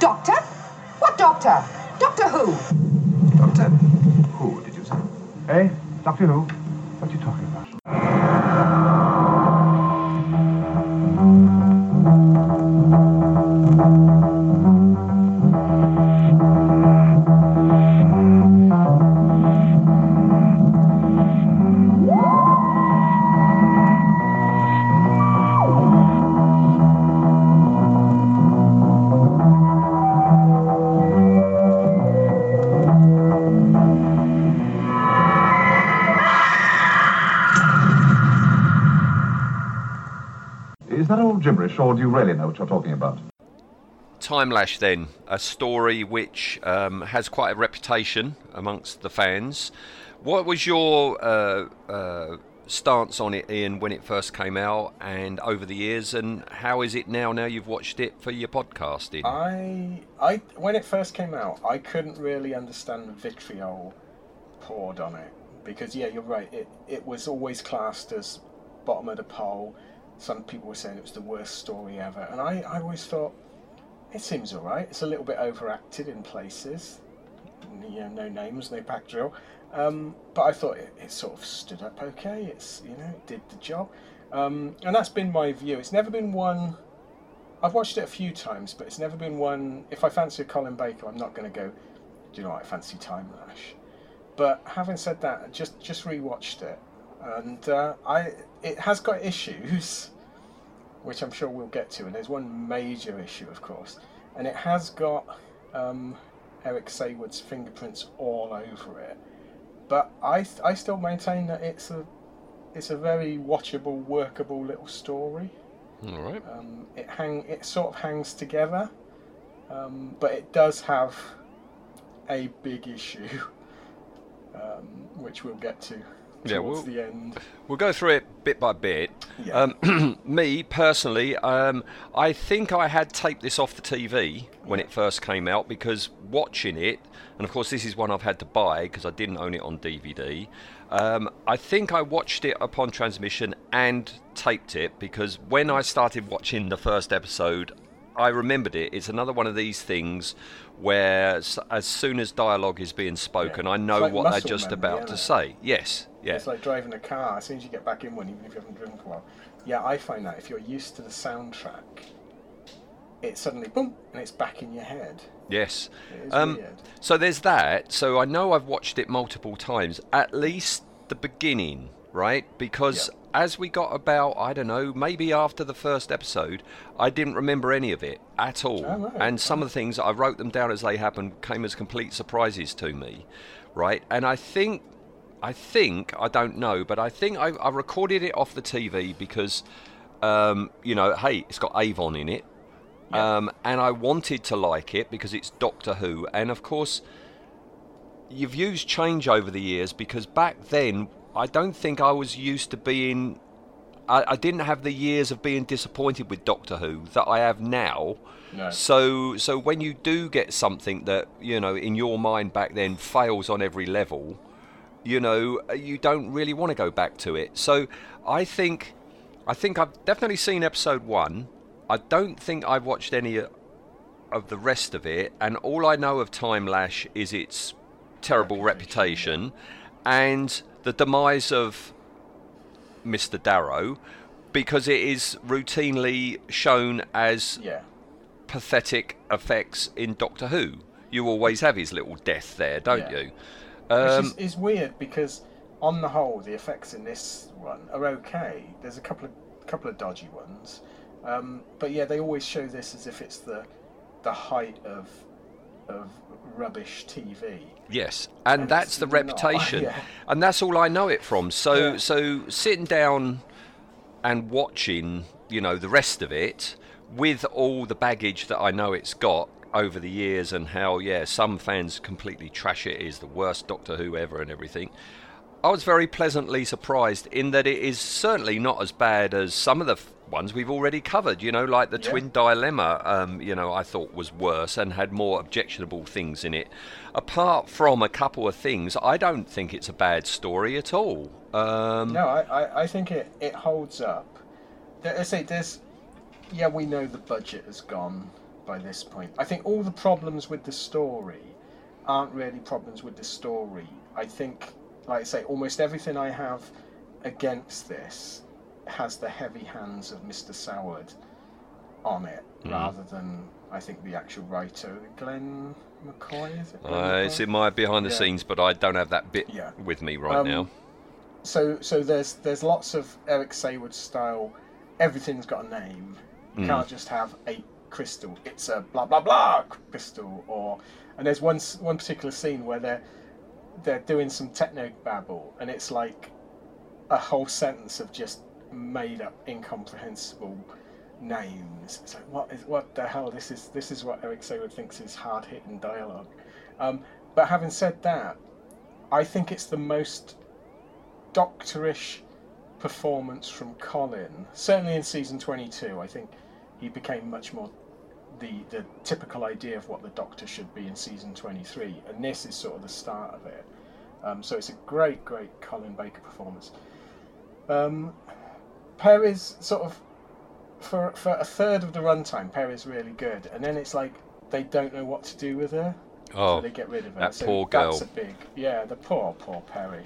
Doctor? What doctor? Doctor who? Doctor Who, did you say? Eh? Doctor Who? What are you talking about? Or do you really know what you're talking about? Time Lash, then, a story which um, has quite a reputation amongst the fans. What was your uh, uh, stance on it, Ian, when it first came out and over the years, and how is it now? Now you've watched it for your podcasting. I, I, when it first came out, I couldn't really understand the vitriol poured on it because, yeah, you're right. It it was always classed as bottom of the pole. Some people were saying it was the worst story ever, and I, I always thought it seems all right. It's a little bit overacted in places. You know, no names, no back drill. Um, but I thought it, it sort of stood up okay. It's you know, it did the job, um, and that's been my view. It's never been one. I've watched it a few times, but it's never been one. If I fancy a Colin Baker, I'm not going to go. Do you know what? I fancy Time Lash. But having said that, I just just rewatched it, and uh, I it has got issues, which I'm sure we'll get to. And there's one major issue, of course, and it has got um, Eric Saward's fingerprints all over it. But I I still maintain that it's a it's a very watchable, workable little story. All right. Um, it hang it sort of hangs together, um, but it does have a big issue, um, which we'll get to Yeah, we'll- the end. We'll go through it bit by bit. Yeah. Um, me personally, um, I think I had taped this off the TV when it first came out because watching it, and of course this is one I've had to buy because I didn't own it on DVD. Um, I think I watched it upon transmission and taped it because when I started watching the first episode, I remembered it. It's another one of these things where as soon as dialogue is being spoken, Yeah. I know like what they're just memory, about to say. Yes, yeah. It's like driving a car. As soon as you get back in one, even if you haven't driven for a while. Yeah, I find that if you're used to the soundtrack, it suddenly boom and it's back in your head. Yes. Um, so there's that. So I know I've watched it multiple times. At least the beginning, right? Because as we got about, I don't know, maybe after the first episode, I didn't remember any of it at all. Oh, right. And some of the things I wrote them down as they happened came as complete surprises to me, right? And I think. I think I don't know, but I think I, I recorded it off the TV because, um, you know, hey, it's got Avon in it, um, and I wanted to like it because it's Doctor Who, and of course, your views change over the years because back then I don't think I was used to being. I, I didn't have the years of being disappointed with Doctor Who that I have now. No. So, so when you do get something that you know in your mind back then fails on every level, you know you don't really want to go back to it. So, I think, I think I've definitely seen episode one. I don't think I've watched any of the rest of it, and all I know of Time Lash is its terrible reputation, and the demise of Mr. Darrow, because it is routinely shown as Yeah. pathetic effects in Doctor Who. You always have his little death there, don't Yeah. you? Which Um, is, is weird because on the whole the effects in this one are okay. There's a couple of couple of dodgy ones. Um, but yeah, they always show this as if it's the the height of of rubbish TV. Yes, and And that's the not. reputation, Yeah. and that's all I know it from. So, Yeah. so sitting down and watching, you know, the rest of it with all the baggage that I know it's got over the years, and how, yeah, some fans completely trash it is the worst Doctor Who ever and everything. I was very pleasantly surprised in that it is certainly not as bad as some of the f- ones we've already covered. You know, like the Yeah. Twin Dilemma. Um, you know, I thought was worse and had more objectionable things in it. Apart from a couple of things, I don't think it's a bad story at all. Um, No, I, I, I think it, it holds up. There, I say there's, yeah, we know the budget has gone by this point. I think all the problems with the story aren't really problems with the story. I think, like I say, almost everything I have against this has the heavy hands of Mr. Saward on it, Mm. rather than I think the actual writer, Glen McCoy. Is it? Glen Uh, it's in my behind the Yeah. scenes, but I don't have that bit Yeah. with me right Um, now. so so there's there's lots of Eric Saward style. Everything's got a name. You Mm. can't just have a crystal. It's a blah blah blah crystal. Or and there's one one particular scene where they're they're doing some techno babble, and it's like a whole sentence of just made up incomprehensible names. It's like what is what the hell? This is this is what Eric Saward thinks is hard hitting dialogue. Um, but having said that, I think it's the most doctorish performance from Colin. Certainly in season 22, I think he became much more the the typical idea of what the Doctor should be in season 23, and this is sort of the start of it. Um, so it's a great, great Colin Baker performance. Um, Peri's sort of for for a third of the runtime, Peri's really good, and then it's like they don't know what to do with her. So Oh, they get rid of her. that so poor That's girl. a big, yeah, the poor, poor Peri.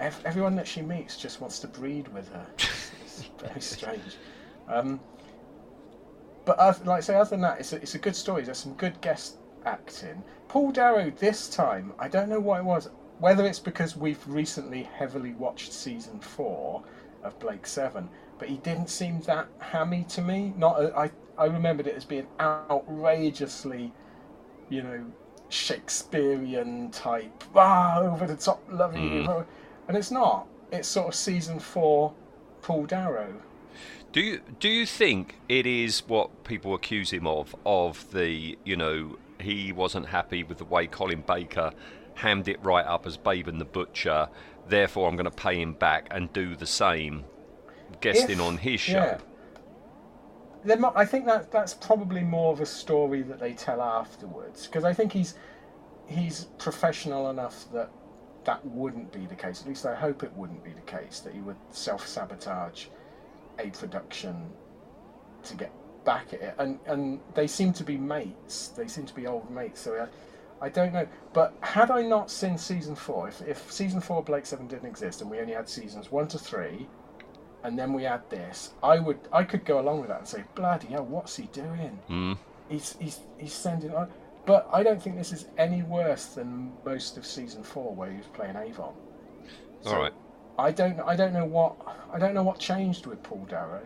Ev- everyone that she meets just wants to breed with her. It's, it's very strange. Um, but oth- like I say, other than that, it's a, it's a good story. There's some good guest acting. Paul Darrow this time, I don't know what it was. Whether it's because we've recently heavily watched season four of Blake Seven, but he didn't seem that hammy to me. Not a, I I remembered it as being outrageously, you know, Shakespearean type, ah, over the top, lovey, Mm. and it's not. It's sort of season four, Paul Darrow. Do you do you think it is what people accuse him of of the you know he wasn't happy with the way Colin Baker hammed it right up as Bayban the Butcher, therefore I'm going to pay him back and do the same, guesting on his show. yeah. I think that that's probably more of a story that they tell afterwards because I think he's he's professional enough that that wouldn't be the case. At least I hope it wouldn't be the case that he would self sabotage a production to get back at it. And and they seem to be mates. They seem to be old mates. So I, I don't know. But had I not seen season four, if, if season four of Blake Seven didn't exist and we only had seasons one to three, and then we had this, I would I could go along with that and say, bloody hell, what's he doing? Mm. He's he's he's sending on. But I don't think this is any worse than most of season four where he was playing Avon. All right. I don't I don't know what I don't know what changed with Paul Darrow.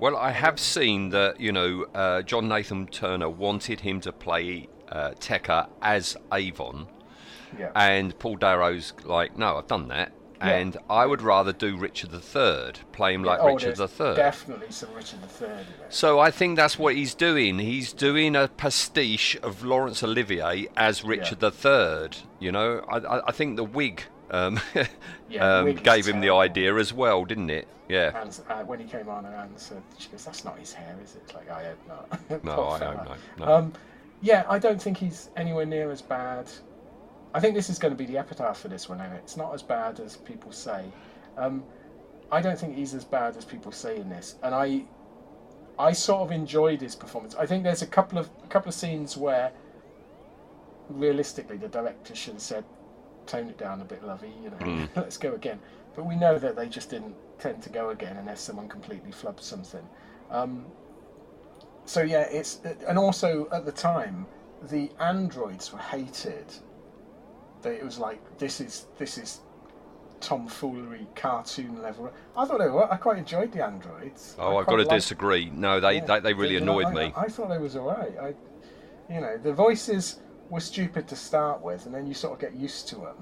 Well, I have seen that you know uh, John Nathan Turner wanted him to play uh, Tekker as Avon, Yeah. and Paul Darrow's like, no, I've done that, Yeah. and I would rather do Richard III, play him like oh, Richard III. Definitely some Richard III. So I think that's what he's doing. He's doing a pastiche of Laurence Olivier as Richard III. You know, I, I, I think the wig, um, Yeah, um, gave him the idea as well, didn't it? Yeah. And uh, when he came on and Anne said, she goes, "That's not his hair, is it?" It's like I hope not. No, I fella. hope not. No. Um, yeah, I don't think he's anywhere near as bad. I think this is going to be the epitaph for this one, and it's not as bad as people say. Um, I don't think he's as bad as people say in this, and I, I sort of enjoyed his performance. I think there's a couple of a couple of scenes where, realistically, the director should have said, "Tone it down a bit, lovey," you know, Mm. let's go again. But we know that they just didn't tend to go again unless someone completely flubbed something. Um, so yeah, it's and also at the time the androids were hated. They, it was like this is this is tomfoolery cartoon level. I thought they were. I quite enjoyed the androids. Oh, I've got to disagree. No, they, yeah. they, they really annoyed I, me. I, I thought they was alright. I, you know, the voices were stupid to start with, and then you sort of get used to them.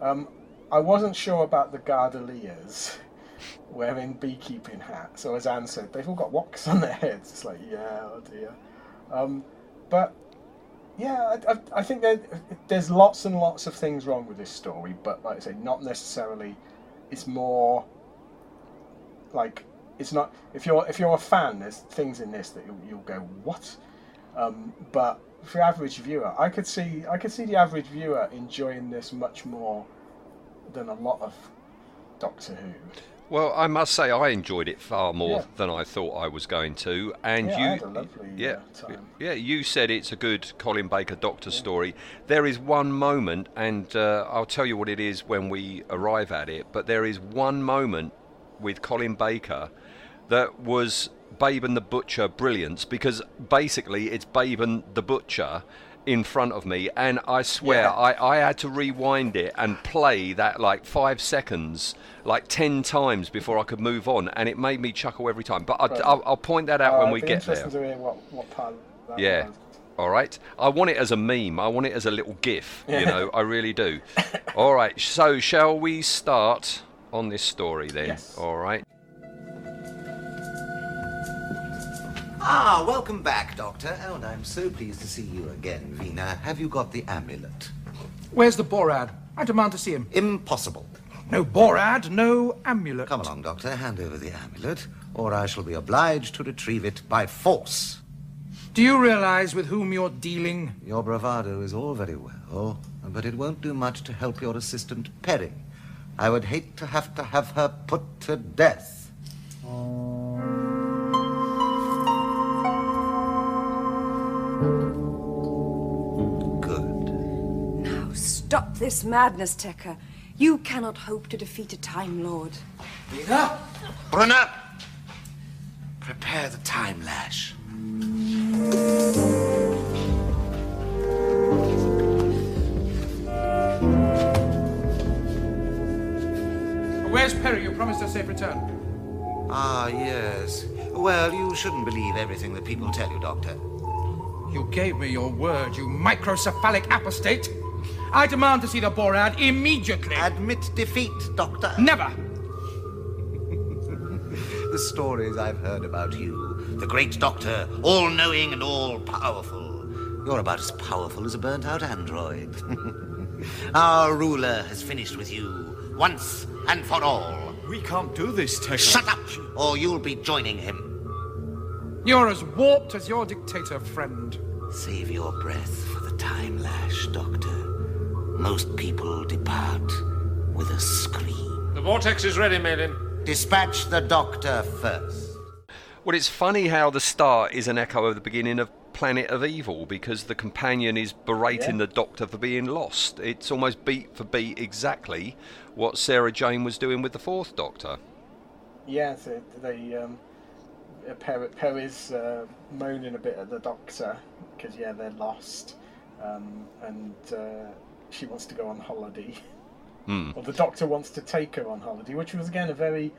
Um, I wasn't sure about the Guardoliers wearing beekeeping hats. So as Anne said, they've all got wocks on their heads. It's like, yeah, oh dear. Um, but yeah, I, I, I think there, there's lots and lots of things wrong with this story, but like I say, not necessarily. It's more like it's not. If you're if you're a fan, there's things in this that you'll, you'll go what. Um, but for the average viewer, I could see I could see the average viewer enjoying this much more than a lot of Doctor Who. Well, I must say I enjoyed it far more Yeah. than I thought I was going to. And Yeah, you, had a lovely, yeah, uh, time. yeah, you said it's a good Colin Baker Doctor story. There is one moment, and uh, I'll tell you what it is when we arrive at it. But there is one moment with Colin Baker that was Bayban the Butcher brilliance because basically it's Bayban the Butcher in front of me, and I swear Yeah. I, I had to rewind it and play that like five seconds, like ten times before I could move on, and it made me chuckle every time. But I, I'll, I'll point that out Uh, when we get there. interesting to hear what, what Yeah. All right. I want it as a meme. I want it as a little GIF. You know, I really do. All right. So, shall we start on this story then? Yes. All right. Ah, welcome back, Doctor. Oh, and I'm so pleased to see you again, Vena. Have you got the amulet? Where's the Borad? I demand to see him. Impossible. No Borad, no amulet. Come along, Doctor. Hand over the amulet, or I shall be obliged to retrieve it by force. Do you realize with whom you're dealing? Your bravado is all very well, but it won't do much to help your assistant, Peri. I would hate to have to have her put to death. Good. Now stop this madness, Tekker. You cannot hope to defeat a Time Lord. Vena? Brunner! Prepare the time lash. Where's Peri? You promised a safe return. Ah, yes. Well, you shouldn't believe everything that people tell you, Doctor. You gave me your word, you microcephalic apostate. I demand to see the Borad immediately. Admit defeat, Doctor. Never. The stories I've heard about you, the great Doctor, all knowing and all powerful. You're about as powerful as a burnt out android. Our ruler has finished with you, once and for all. We can't do this, Tekker. Shut up, or you'll be joining him. You're as warped as your dictator friend. Save your breath for the time lash, Doctor. Most people depart with a scream. The vortex is ready, Malin. Dispatch the Doctor first. Well, it's funny how the start is an echo of the beginning of Planet of Evil because the companion is berating Yeah. the Doctor for being lost. It's almost beat for beat exactly what Sarah Jane was doing with the Fourth Doctor. Yeah, so they um, Per- Peri's uh, moaning a bit at the doctor because yeah they're lost, um, and uh, she wants to go on holiday. Hmm. Or the doctor wants to take her on holiday, which was again a very,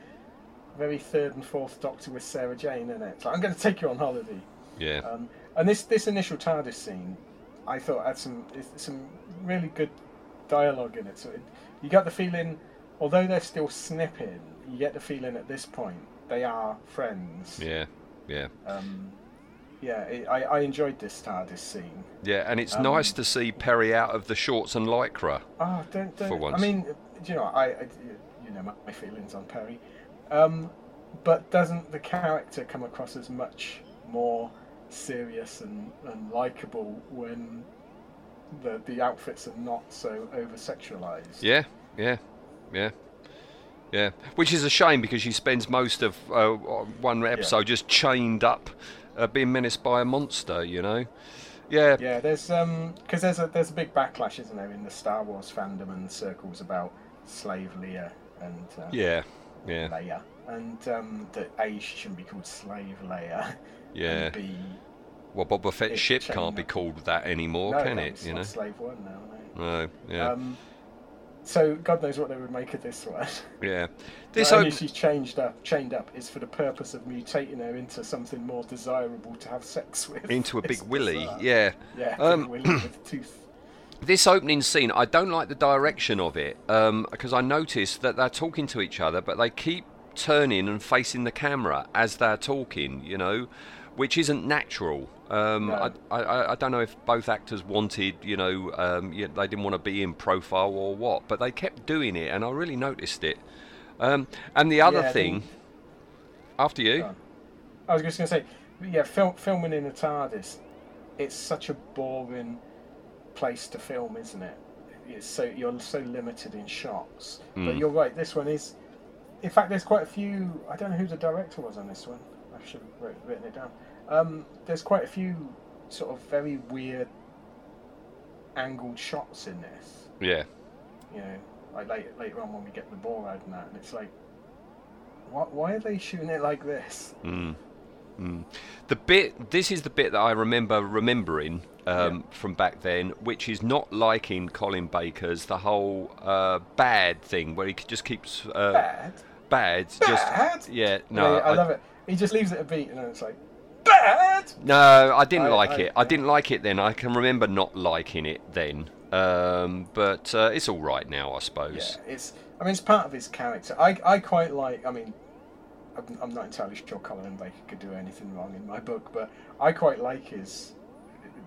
very third and fourth Doctor with Sarah Jane in it. Like I'm going to take you on holiday. Yeah. Um, and this this initial TARDIS scene, I thought had some some really good dialogue in it. So it, you got the feeling, although they're still snipping, you get the feeling at this point they are friends. yeah. Yeah. Um, yeah, it, I, I enjoyed this TARDIS scene. Yeah, and it's Um, nice to see Peri out of the shorts and lycra. Oh, don't, don't. For once. I mean, you know, I, I you know my, my feelings on Peri, um, but doesn't the character come across as much more serious and, and likable when the the outfits are not so over sexualized? Yeah, yeah, yeah, yeah. Which is a shame because she spends most of uh, one episode just chained up, uh, being menaced by a monster. You know. Yeah. Yeah, there's um because there's a there's a big backlash, isn't there, in the Star Wars fandom and circles about slave Leia and uh, Yeah. Yeah. Leia, and um, that A she shouldn't be called slave Leia. Yeah. And B Well, Boba Fett's ship can't be called that anymore, no, can it? You know. slave one now. No. No. Yeah. Um, so God knows what they would make of this one. yeah. This only she's changed up, chained up, is for the purpose of mutating her into something more desirable to have sex with. into a big willy. Yeah. Yeah, Um, big willy with tooth. This opening scene, I don't like the direction of it because I noticed that they're talking to each other, but they keep turning and facing the camera as they're talking, you know, which isn't natural. Um, No. I, I, I don't know if both actors wanted, you know, um, yeah, they didn't want to be in profile or what, but they kept doing it, and I really noticed it. Um, and the other Yeah, thing, after you. I was just going to say, yeah, film, filming in a TARDIS, it's such a boring place to film, isn't it? It's so you're so limited in shots. But Mm. you're right. This one is in fact, there's quite a few. I don't know who the director was on this one. I should have written it down. Um, there's quite a few sort of very weird angled shots in this. Yeah. You know, like later, later on when we get the ball out and that, and it's like, what? Why are they shooting it like this? Mm. Mm. The bit. This is the bit that I remember remembering um, from back then, which is not liking Colin Baker's the whole uh, bad thing where he just keeps uh, Bad? bad. Bad? Just yeah. No, Yeah, I, I- love it. He just leaves it a beat, and then it's like, bad. No, I didn't I- like I- it. I didn't like it then. I can remember not liking it then. Um, but uh, it's all right now, I suppose. Yeah, it's. I mean, it's part of his character. I, I quite like. I mean, I'm, I'm not entirely sure Colin Baker could do anything wrong in my book, but I quite like his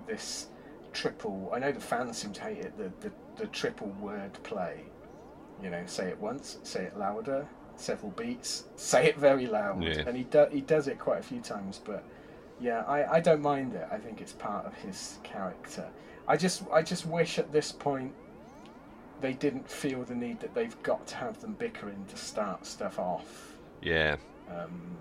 this triple. I know the fans seem to hate it. The the, the triple word play. You know, say it once, say it louder, several beats, say it very loud, Yeah. and he do, he does it quite a few times. But yeah, I, I don't mind it. I think it's part of his character. I just I just wish at this point they didn't feel the need that they've got to have them bickering to start stuff off. Yeah, Um,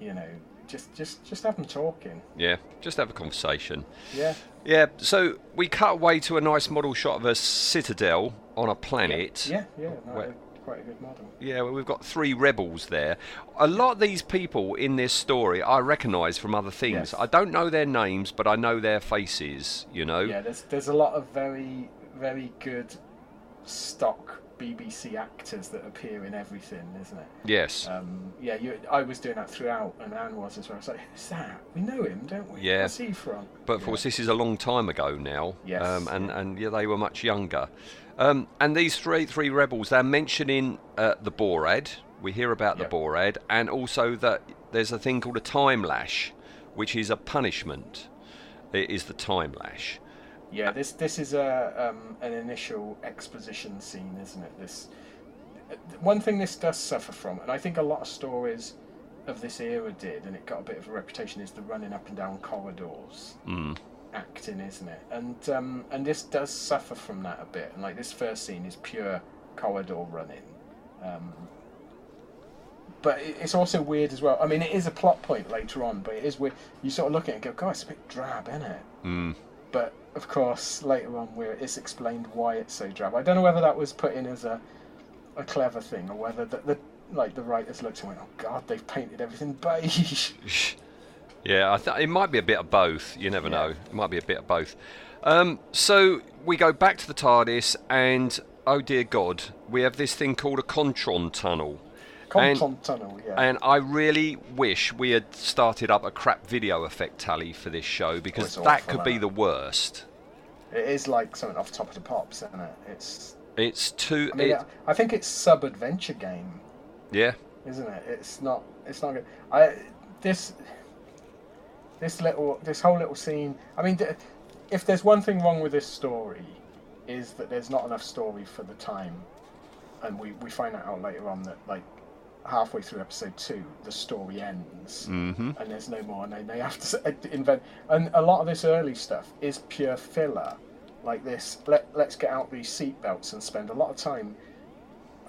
you know, just just just have them talking. yeah. Just have a conversation. Yeah. Yeah. So we cut away to a nice model shot of a citadel on a planet. Yeah, yeah, no, Where- quite a good model. Yeah, well, we've got three rebels there. A lot of these people in this story I recognise from other things. Yes. I don't know their names, but I know their faces. You know. Yeah, there's there's a lot of very very good stock BBC actors that appear in everything, isn't it? Yes. Um, yeah, you, I was doing that throughout, and Anne was as well. I was like, who's that? We know him, don't we? Yeah. Where's he from? But of course, this is a long time ago now. Yes, Um, and and yeah, they were much younger. Um, and these three three rebels, they're mentioning uh, the Borad. We hear about Yep. the Borad, and also that there's a thing called a time lash, which is a punishment. It is the time lash. Yeah, this this is a um, an initial exposition scene, isn't it? This one thing this does suffer from, and I think a lot of stories of this era did, and it got a bit of a reputation, is the running up and down corridors Mm. Acting, isn't it? And um, and this does suffer from that a bit. And like this first scene is pure corridor running. Um, but it's also weird as well. I mean, it is a plot point later on, but it is weird. You sort of look at it and go, "God, it's a bit drab, isn't it?" Mm. But of course, later on, where it's explained why it's so drab. I don't know whether that was put in as a a clever thing or whether the, the like the writers looked and went, "Oh God, they've painted everything beige." Yeah, th- it might be a bit of both. You never know. It might be a bit of both. Um, so we go back to the TARDIS, and oh dear God, we have this thing called a Kontron tunnel. And- tunnel, yeah. And I really wish we had started up a crap video effect tally for this show because that awful, could be that. the worst. It is like something off the top of the pops, isn't it? It's. It's too. I mean, it- I think it's sub adventure game, yeah. isn't it? It's not. It's not good. I this this little this whole little scene. I mean, if there's one thing wrong with this story, is that there's not enough story for the time, and we we find that out later on that like halfway through episode two, the story ends, hmm and there's no more, and they, they have to invent. And a lot of this early stuff is pure filler, like this. Let let's get out these seatbelts and spend a lot of time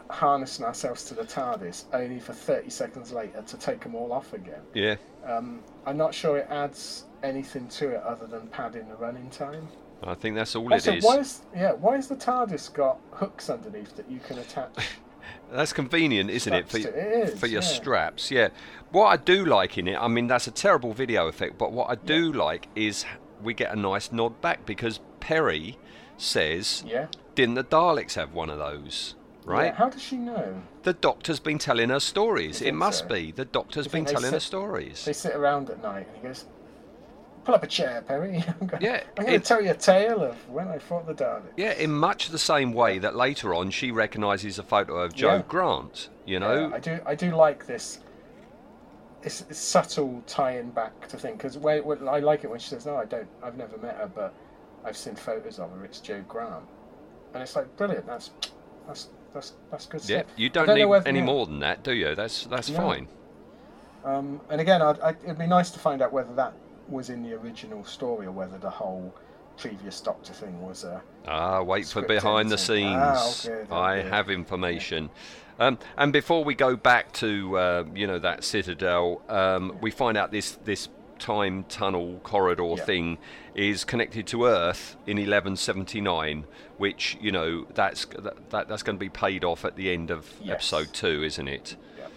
harnessing ourselves to the TARDIS, only for 30 seconds later to take them all off again. Yeah. Um, I'm not sure it adds anything to it other than padding the running time. I think that's all also, it is. why is yeah why has the TARDIS got hooks underneath that you can attach? That's convenient, isn't it? For, it is, for your yeah. straps, yeah. What I do like in it, I mean, that's a terrible video effect, but what I do like is we get a nice nod back because Peri says, Yeah. Didn't the Daleks have one of those? Right? Yeah, how does she know? The doctor's been telling her stories. It must so? be. The doctor's been telling her stories. They sit around at night and he goes, "Pull up a chair, Peri. I'm going, Yeah, I'm going it- to tell you a tale of when I fought the Daleks." Yeah, in much the same way that later on she recognises a photo of Jo Yeah. Grant. You know, Yeah, I do. I do like this. It's, it's subtle tying back to thing because I like it when she says, "No, I don't. I've never met her, but I've seen photos of her. It's Jo Grant," and it's like brilliant. That's that's that's that's good yeah, stuff. you I don't, need any more than that, do you? That's that's No. fine. Um, and again, I'd, I'd, it'd be nice to find out whether that was in the original story or whether the whole previous Doctor thing was a. Ah, wait for behind the scenes. Ah, okay, okay, I okay. have information. Um, and before we go back to uh, you know that citadel, um, we find out this this time tunnel corridor Yeah. thing is connected to Earth in 1179, which you know that's that, that that's going to be paid off at the end of Yes. episode two, isn't it? Yeah.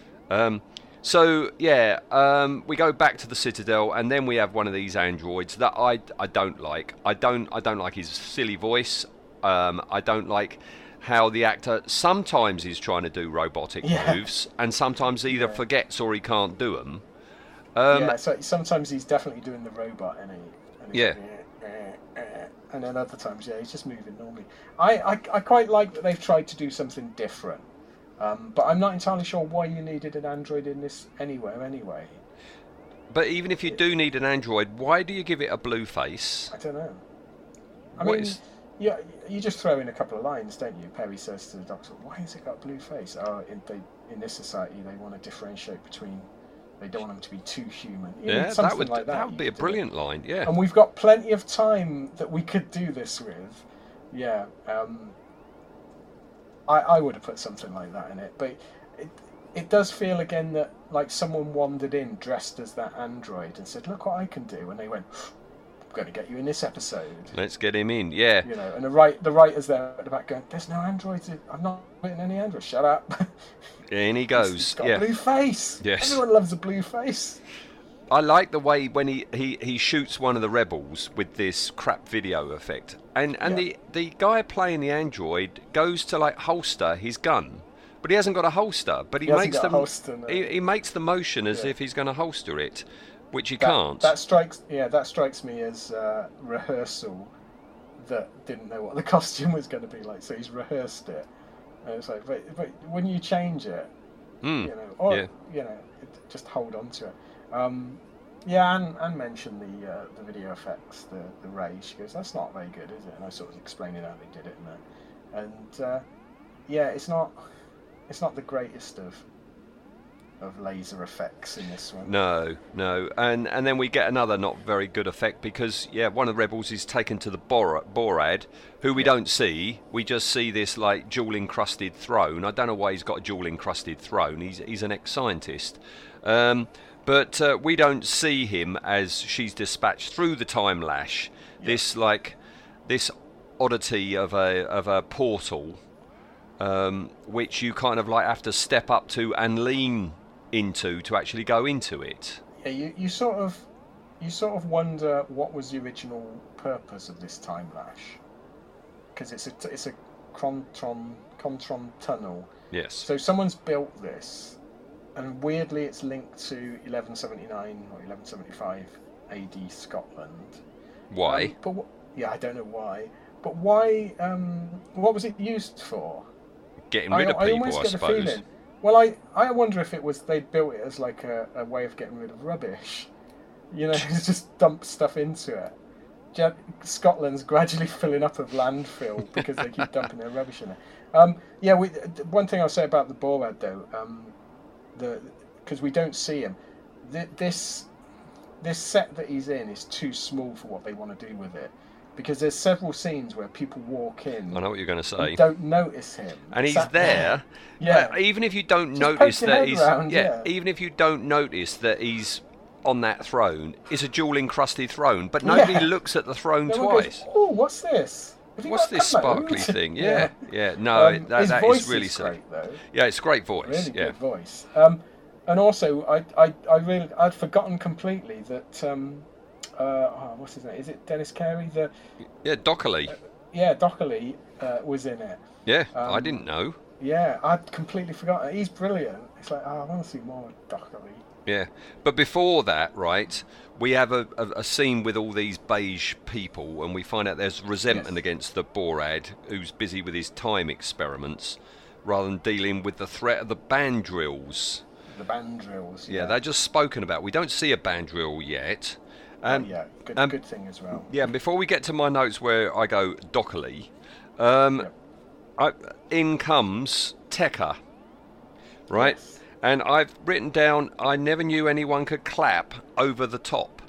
Um, so yeah, um, we go back to the Citadel, and then we have one of these androids that I, I don't like. I don't I don't like his silly voice. Um, I don't like how the actor sometimes is trying to do robotic Yeah. moves, and sometimes he either forgets or he can't do them. Um, yeah, so sometimes he's definitely doing the robot, and he. And he's Yeah. like, "Eh, eh, eh," And then other times, yeah, he's just moving normally. I, I, I quite like that they've tried to do something different, um, but I'm not entirely sure why you needed an android in this anywhere anyway. But even if you do need an android, why do you give it a blue face? I don't know. I What mean, is- yeah, you just throw in a couple of lines, don't you? Peri says to the doctor, "Why has it got a blue face?" Oh, in, they, in this society, they want to differentiate between. They don't want them to be too human. Know, Yeah, something that would like that. that would be a brilliant line. Yeah. And we've got plenty of time that we could do this with. Yeah. Um, I, I would have put something like that in it, but it, it does feel again that like someone wandered in dressed as that android and said, "Look what I can do," and they went, "I'm going to get you in this episode." Let's get him in. Yeah. You know, and the right the writers there at the back going, "There's no androids. I'm not written any androids. Shut up." In he He's goes. got Yeah. a blue face. Yes. Everyone loves a blue face. I like the way when he, he, he shoots one of the rebels with this crap video effect, and and Yeah. the the guy playing the android goes to like holster his gun, but he hasn't got a holster. But he, He makes the holster, no. he, he makes the motion as Yeah. if he's going to holster it, which he That, can't. That strikes, yeah, that strikes me as uh, rehearsal. That didn't know what the costume was going to be like, so he's rehearsed it. And it's like, but, but when you change it, Mm, you know, or yeah. you know, just hold on to it. Um, yeah, and, and mention the uh, the video effects, the the ray. She goes, "That's not very good, is it?" And I sort of explaining how they did it, and that. and uh, yeah, it's not it's not the greatest of of laser effects in this one. No, no, and and then we get another not very good effect because yeah, one of the rebels is taken to the Bor- Borad, who we don't see. We just see this like jewel encrusted throne. I don't know why he's got a jewel encrusted throne. He's he's an ex-scientist, um, but uh, we don't see him as she's dispatched through the time lash. This like this oddity of a of a portal um, which you kind of like have to step up to and lean into to actually go into it. Yeah, you, you sort of you sort of wonder what was the original purpose of this time lash, because it's a it's a Kontron Kontron tunnel. Yes. So someone's built this, and weirdly it's linked to 1179 or 1175 AD Scotland. Why? Um, but wh- yeah, I don't know why. But why? Um, what was it used for? Getting I, rid of I people, almost I, get the suppose. feeling. Well, I, I wonder if it was they built it as like a, a way of getting rid of rubbish. You know, just dump stuff into it. Scotland's gradually filling up of landfill because they keep dumping their rubbish in it. Um, yeah, we, one thing I'll say about the Borad though, um, the because we don't see him. Th- this this set that he's in is too small for what they want to do with it. Because there's several scenes where people walk in I know what you're going to say. and don't notice him. And he's there. Yeah. Uh, even if you don't Just notice that he's round, yeah, yeah. even if you don't notice that he's on that throne, it's a jewel encrusted throne, but nobody Yeah. looks at the throne No goes, twice. oh, what's this? What's this code?" sparkly thing? Yeah, yeah. No, Um, that, that is really is great, though. Yeah, it's a great voice. Really yeah. good voice. Um, and also, I, I, I really, I'd forgotten completely that. Um, oh, what's his name? Is it Denis Carey? The Yeah, Dockerly. yeah, Dockerly uh, was in it. Yeah, I um, didn't know. Yeah, I'd completely forgotten. He's brilliant. It's like, oh, I want to see more of Dockerly. Yeah, but before that, right, we have a, a, a scene with all these beige people, and we find out there's resentment Yes. against the Borad, who's busy with his time experiments, rather than dealing with the threat of the Bandrils. The Bandrils. Yeah, they're just spoken about. We don't see a Bandril yet. Um, oh, yeah, good, um, good thing as well. Yeah, before we get to my notes where I go Dockerly, um, Yep. I, in comes Tekker, right? Yes. And I've written down I never knew anyone could clap over the top.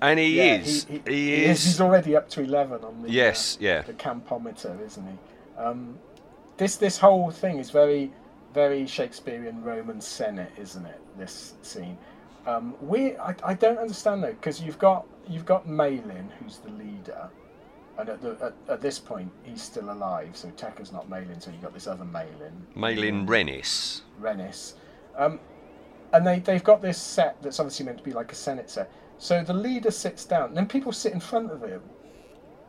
And he Yeah, is. He, He, he is. He's already up to eleven on the Yes, uh, yeah. the campometer, isn't he? Um, this this whole thing is very very Shakespearean Roman Senate, isn't it? This scene. Um, we I, I don't understand though because you've got you've got Malin who's the leader, and at, the, at, at this point he's still alive. So Tekker's not Malin, so you've got this other Malin. Malin Rennis. Rennis. Um, and they, they've got this set that's obviously meant to be like a Senate set. So the leader sits down, and then people sit in front of him.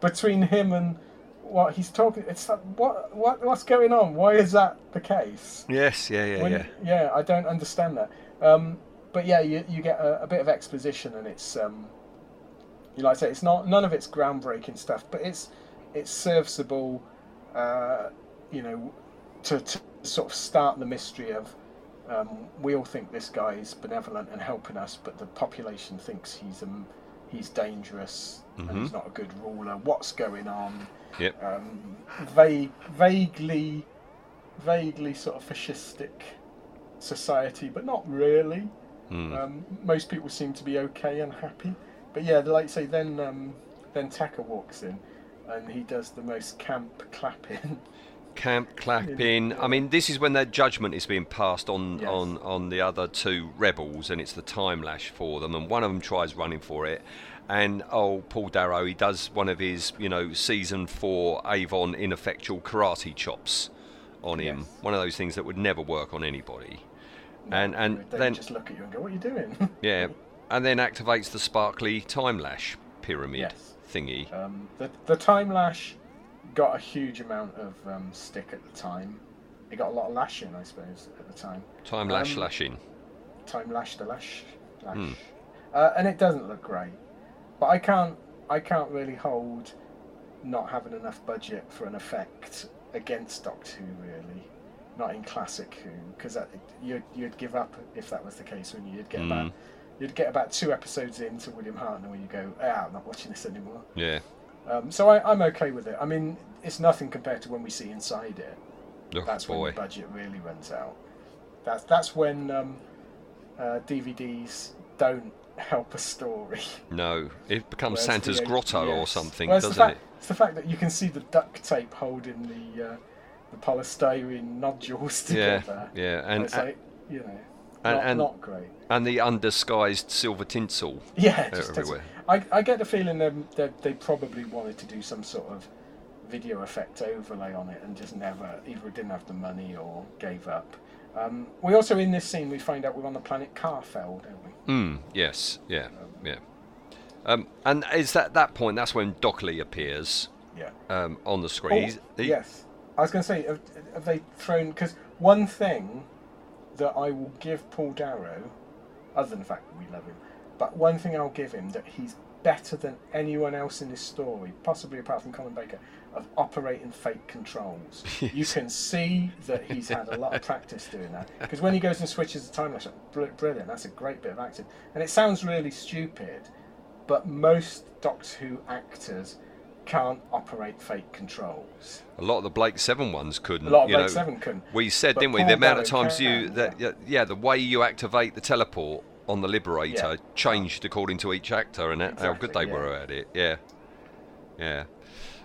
Between him and what he's talking, it's like, what, what, what's going on? Why is that the case? Yes, yeah, yeah, When- yeah. yeah, I don't understand that. Um, but yeah, you, you get a, a bit of exposition, and it's um, you like I say, it's not none of it's groundbreaking stuff, but it's it's serviceable, uh, you know, to, to sort of start the mystery of. Um, we all think this guy is benevolent and helping us, but the population thinks he's um, he's dangerous and he's Mhm. not a good ruler. What's going on? Yep. Um, vague, vaguely, vaguely sort of fascistic society, but not really. Hmm. Um, most people seem to be okay and happy. But yeah, like say, then um, then Tekker walks in, and he does the most camp clapping. Camp clapping. I mean, this is when that judgment is being passed on Yes. on on the other two rebels, and it's the time lash for them. And one of them tries running for it, and oh, Paul Darrow, he does one of his, you know, season four Avon ineffectual karate chops on him. Yes. One of those things that would never work on anybody. And and they then just look at you and go, "What are you doing?" yeah, and then activates the sparkly time lash pyramid Yes. thingy. Um, the the time lash got a huge amount of um, stick at the time. It got a lot of lashing, I suppose, at the time. Time lash um, lashing. Time lash the lash, lash, Hmm. uh, and it doesn't look great. But I can't I can't really hold not having enough budget for an effect against Doctor Who really. Not in classic Who, because you'd you'd give up if that was the case. When you'd get Mm. about you'd get about two episodes into William Hartnell where you go, ah, I'm not watching this anymore. Yeah. Um, so I, I'm okay with it. I mean, it's nothing compared to when we see inside it. Oh, That's when the budget really runs out. That's that's when um, uh, DVDs don't help a story. No, it becomes Whereas Santa's the- Grotto or something, doesn't fact, it? It's the fact that you can see the duct tape holding the uh, the polystyrene nodules Yeah, together. yeah, and- it's like you know, and- not, and- not great. And the undisguised silver tinsel. Yeah, it just takes, everywhere. I, I get the feeling that they probably wanted to do some sort of video effect overlay on it and just never either didn't have the money or gave up. Um, we also in this scene we find out we're on the planet Karfel, don't we? Mm, yes, yeah, yeah. Um, and it's at that point that's when Dockley appears Yeah. um, on the screen. Oh, he- yes, I was going to say, have, have they thrown? Because one thing that I will give Paul Darrow, other than the fact that we love him, but one thing I'll give him that he's better than anyone else in this story, possibly apart from Colin Baker, of operating fake controls. You can see that he's had a lot of practice doing that. Because when he goes and switches the time lapse, br- brilliant. That's a great bit of acting, and it sounds really stupid, but most Doctor Who actors can't operate fake controls. A lot of the Blake Seven ones couldn't. A lot of you Blake know. Seven couldn't. We said, didn't we, the amount of times you that yeah. yeah, the way you activate the teleport on the Liberator Yeah. changed according to each actor and how good they yeah. were at it. Yeah, yeah.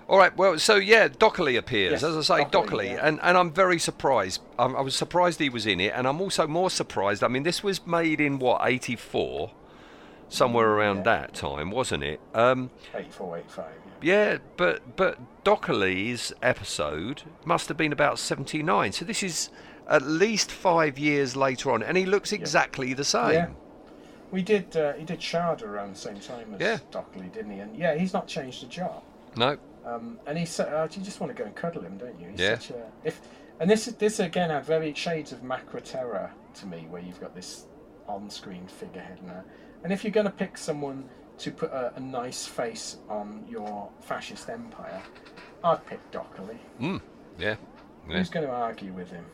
All right, well, so yeah, Dockley appears, Yes, as I say, Dockley, Dockley, and, and I'm very surprised. I'm, I was surprised he was in it, and I'm also more surprised. I mean, this was made in what, 84? Somewhere around Yeah. that time, wasn't it? Um, 84, 85. Yeah. yeah, but but Dockley's episode must have been about seventy nine. So this is at least five years later on, and he looks exactly the same. Yeah. We did. Uh, he did Shada around the same time as Yeah. Dockley, didn't he? And yeah, he's not changed a job. No, Um, and he's. Uh, you just want to go and cuddle him, don't you? He's Yeah. Such a, if and this this again had very shades of Macra Terror to me, where you've got this on-screen figurehead now. And if you're going to pick someone to put a, a nice face on your fascist empire, I'd pick Dockley. mm, yeah, yeah. Who's going to argue with him?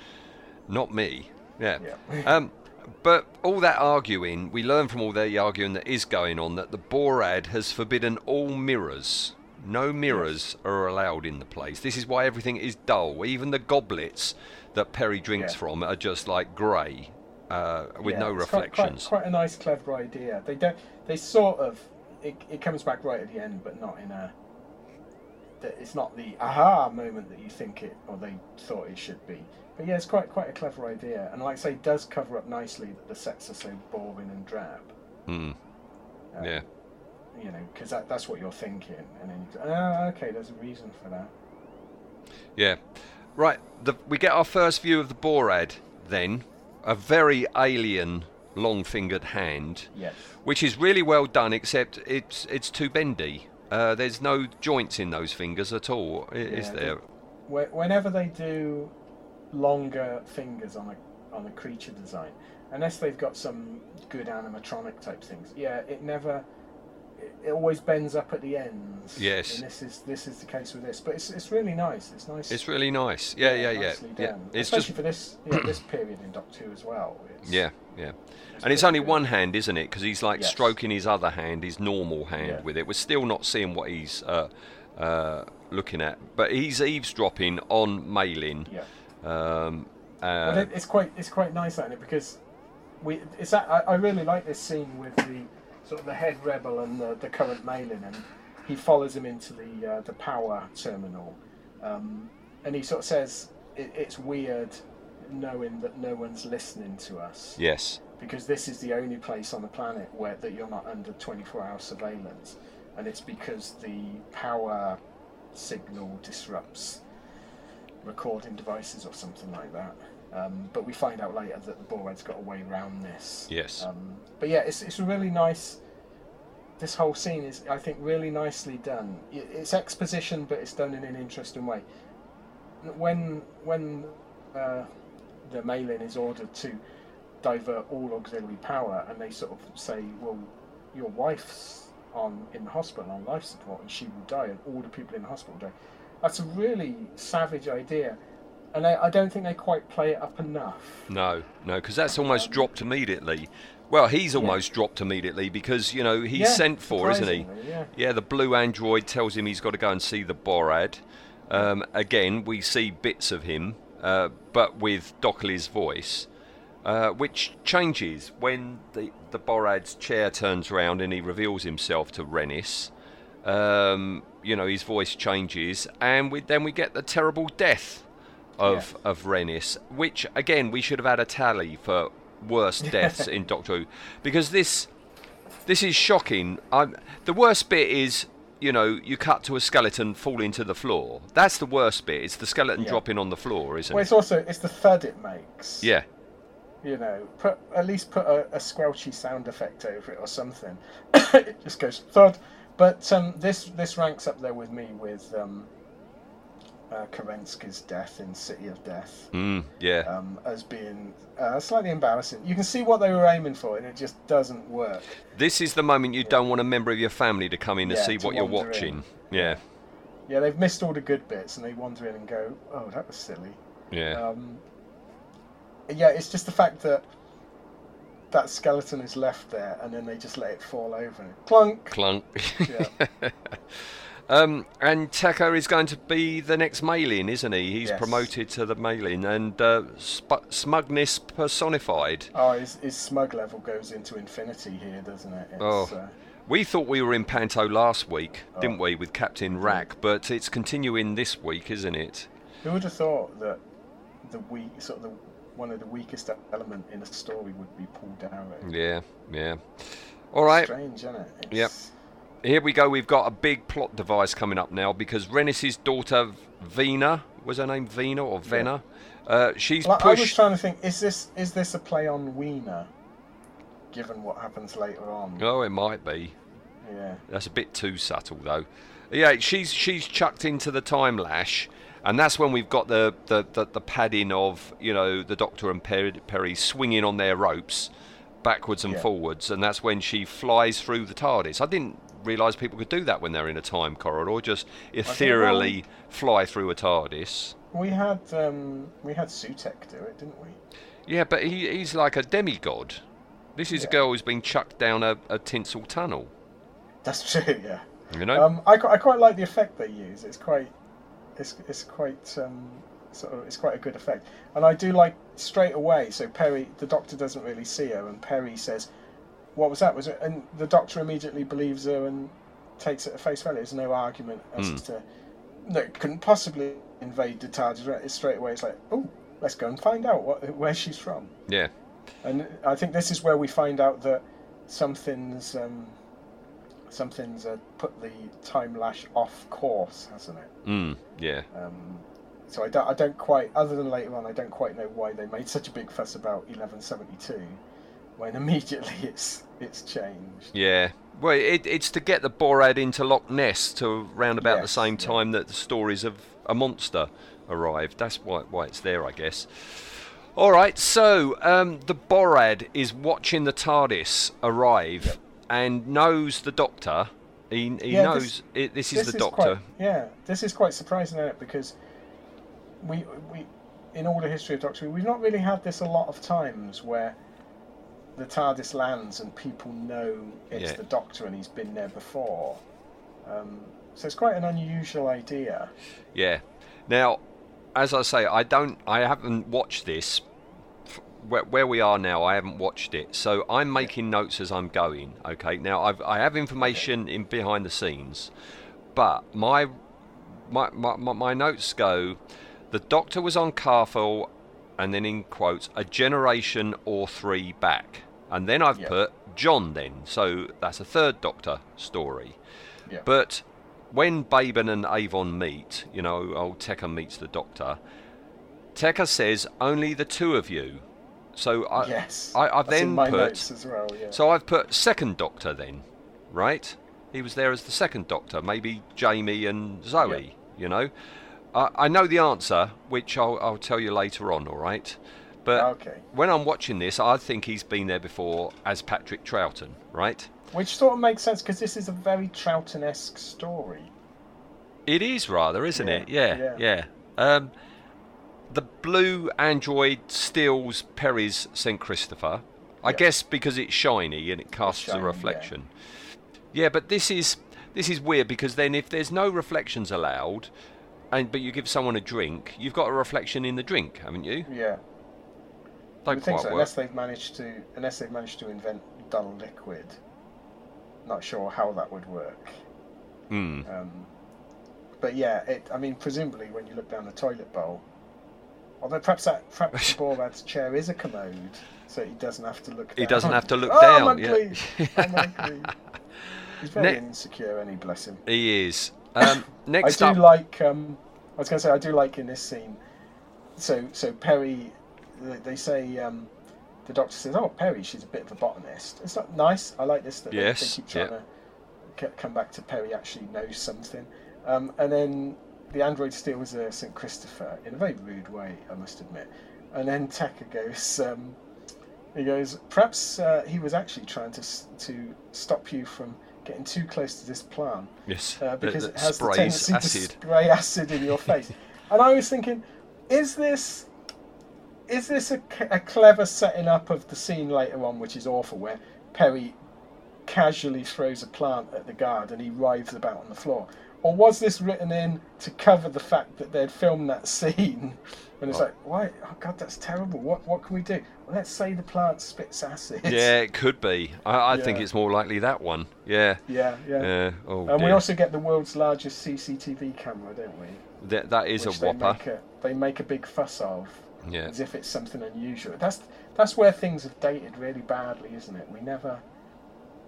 not me. Yeah. Yeah. um, but all that arguing, we learn from all the arguing that is going on that the Borad has forbidden all mirrors. No mirrors are allowed in the place. This is why everything is dull. Even the goblets that Peri drinks Yeah. from are just like grey, uh, with Yeah, no it's quite- reflections. Quite, quite, a nice, clever idea. They don't. they sort of it, it comes back right at the end, but not in a. that It's not the aha moment that you think it or they thought it should be. But yeah, it's quite quite a clever idea, and like I say, it does cover up nicely that the sets are so boring and drab. Hmm. Um, Yeah. You know, because that, that's what you're thinking, and then you go, oh, okay, there's a reason for that. Yeah. Right. The, we get our first view of the Borad then. A very alien long fingered hand. Yes. Which is really well done, except it's it's too bendy. Uh, there's no joints in those fingers at all, is Yeah, there? Whe- Whenever they do longer fingers on a on a creature design, unless they've got some good animatronic type things, yeah, it never. It, always bends up at the ends. Yes. And this is this is the case with this, but it's it's really nice. It's nice. It's really nice. Yeah, yeah, yeah. Yeah. It's Especially just for this yeah, this period in Doctor Who as well. It's, Yeah, yeah. It's And it's only good. one hand, isn't it? Because he's like Yes. stroking his other hand, his normal hand Yeah. with it. We're still not seeing what he's uh, uh, looking at, but he's eavesdropping on Maylin. Yeah. Um, uh, it, it's quite it's quite nice isn't it because we it's that, I, I really like this scene with the sort of the head rebel and the, the current Maylin and he follows him into the uh, the power terminal. Um, and he sort of says it, it's weird knowing that no one's listening to us. Yes. because this is the only place on the planet where that you're not under 24 hour surveillance and it's because the power signal disrupts recording devices or something like that um, but we find out later that the Borad's got a way around this Yes. um, but yeah it's, it's really nice this whole scene is I think really nicely done it's exposition but it's done in an interesting way when when uh, the Maylin is ordered to divert all auxiliary power, and they sort of say, "Well, your wife's on in the hospital on life support, and she will die, and all the people in the hospital die." That's a really savage idea, and I, I don't think they quite play it up enough. No, no, because that's almost dropped immediately. Well, he's almost dropped immediately because you know he's Yeah, sent for, isn't he? surprisingly, yeah. the blue android tells him he's got to go and see the Borad. Um, again, we see bits of him, uh, but with Docholli's voice, uh, which changes when the the Borad's chair turns around and he reveals himself to Renis. Um, you know, his voice changes, and we, then we get the terrible death of of Renis, which again we should have had a tally for worst deaths in Doctor Who, because this this is shocking. I'm, the worst bit is, you know, you cut to a skeleton falling to the floor. That's the worst bit. It's the skeleton Yeah. dropping on the floor, isn't Well, it? it's also it's the thud it makes. Yeah, You know, put at least put a, a squelchy sound effect over it or something. it just goes thud. But um, this this ranks up there with me with um, uh, Kerensky's death in City of Death mm, yeah, um, as being uh, slightly embarrassing. You can see what they were aiming for, and it just doesn't work. This is the moment you don't want a member of your family to come in and Yeah, see to what you're watching. in. Yeah, Yeah, they've missed all the good bits, and they wander in and go, "Oh, that was silly." yeah, Um, yeah, it's just the fact that that skeleton is left there, and then they just let it fall over. And clunk. clunk. Yeah. um, and Tekker is going to be the next Maylin, isn't he? He's Yes. promoted to the Maylin and uh, sp- smugness personified. Oh, his, his smug level goes into infinity here, doesn't it? It's, Oh. uh, We thought we were in Panto last week, Oh. didn't we, with Captain Rack? But it's continuing this week, isn't it? who would have thought that the weak, sort of the one of the weakest element in a story would be pulled out? Yeah, yeah. All right, Strange, isn't it? It's, Yep. Here we go. We've got a big plot device coming up now because Renis's daughter Vina was her name Vina or Vena? Uh, she's Well, I was pushed. trying to think: is this is this a play on Wiener? Given what happens later on, Oh, it might be. yeah. That's a bit too subtle, though. Yeah, she's she's chucked into the time lash, and that's when we've got the the, the, the padding of you know the Doctor and Peri, Peri swinging on their ropes, backwards and Yeah. forwards, and that's when she flies through the TARDIS. I didn't realise people could do that when they're in a time corridor, just ethereally fly through a TARDIS. We had um, we had Sutekh do it, didn't we? Yeah, but he, he's like a demigod. This is a girl who's been chucked down a, a tinsel tunnel. That's true. Yeah. You know? Um, I, I quite like the effect they use. It's quite it's it's quite um, sort of it's quite a good effect, and I do like straight away. So Peri, the Doctor doesn't really see her, and Peri says, what was that? Was it? And the Doctor immediately believes her and takes it at face value. There's no argument as Hmm. to that couldn't possibly invade the TARDIS. right? Straight away. It's like, oh, let's go and find out what, where she's from. Yeah. And I think this is where we find out that something's um, something's uh, put the time lash off course, hasn't it? Mm, yeah. Um, so I don't, I don't quite, other than later on, I don't quite know why they made such a big fuss about 1172, when immediately it's it's changed. Yeah. Well, it, it's to get the Borad into Loch Ness to round about the Yes, same yeah. time that the stories of a monster arrived. That's why, why it's there, I guess. All right, so um, the Borad is watching the TARDIS arrive and knows the Doctor. He, he Yeah, knows this- it, this is the quite- Doctor. yeah, this is quite surprising, isn't it? Because we we in all the history of Doctor Who, we've not really had this a lot of times where the TARDIS lands and people know it's Yeah. the Doctor and he's been there before. Um, so it's quite an unusual idea. Yeah. Now, as I say, I don't, I haven't watched this. Where, where we are now, I haven't watched it, so I'm making notes as I'm going. Okay. Now, I've, I have information in behind the scenes, but my, my, my, my, notes go. The Doctor was on Karfel, and then in quotes, a generation or three back, and then I've Yeah. put John. Then, so that's a third Doctor story. Yeah. But when Bayban and Avon meet, you know, old Tekker meets the Doctor, Tekker says only the two of you. So I, yes, I, in then my put. notes as well. Yeah. So I've put second Doctor then, right? He was there as the second Doctor, maybe Jamie and Zoe. You know, I, I know the answer, which I'll, I'll tell you later on. All right. But Okay. when I'm watching this, I think he's been there before as Patrick Troughton, right? Which sort of makes sense because this is a very Troughton-esque story. It is rather, isn't Yeah, it? Yeah, yeah. yeah. Um, the blue android steals Peri's St. Christopher. I Yeah. guess because it's shiny and it casts shiny, a yeah. reflection. Yeah. but this is this is weird because then if there's no reflections allowed, and but you give someone a drink, you've got a reflection in the drink, haven't you? Yeah. Don't I think quite so, work. unless they've managed to unless they've managed to invent dull liquid. Not sure how that would work. Hmm. Um, but yeah, it. I mean, presumably when you look down the toilet bowl, although perhaps that perhaps the Borad's chair is a commode, so he doesn't have to look. Down. He doesn't have to look oh, down, I'm yeah. unclean. I'm unclean. He's very Ne- insecure, and he bless him. He is. Um, I next do like. Um, I was going to say I do like in this scene. So so Peri, they, say um, the doctor says, "Oh Peri, she's a bit of a botanist." It's not nice. I like this that they- they, keep trying yeah. to c- come back to Peri actually knows something. Um, and then the android steals a St Christopher in a very rude way, I must admit. And then Tekker goes. Um, he goes, perhaps uh, he was actually trying to to stop you from getting too close to this plant yes, uh, because that it has the tendency acid. to spray acid in your face. and I was thinking, is this is this a clever setting up of the scene later on, which is awful, where Peri casually throws a plant at the guard and he writhes about on the floor? Or was this written in to cover the fact that they'd filmed that scene? And it's Oh. like, why? Oh God, that's terrible. What what can we do? Well, let's say the plant spits acid. Yeah, it could be. I, I think it's more likely that one. Yeah. yeah, yeah. Yeah. Oh, and we also get the world's largest CCTV camera, don't we? That, that is which a they whopper. make a, they make a big fuss of, Yeah. as if it's something unusual. That's that's where things have dated really badly, isn't it? We never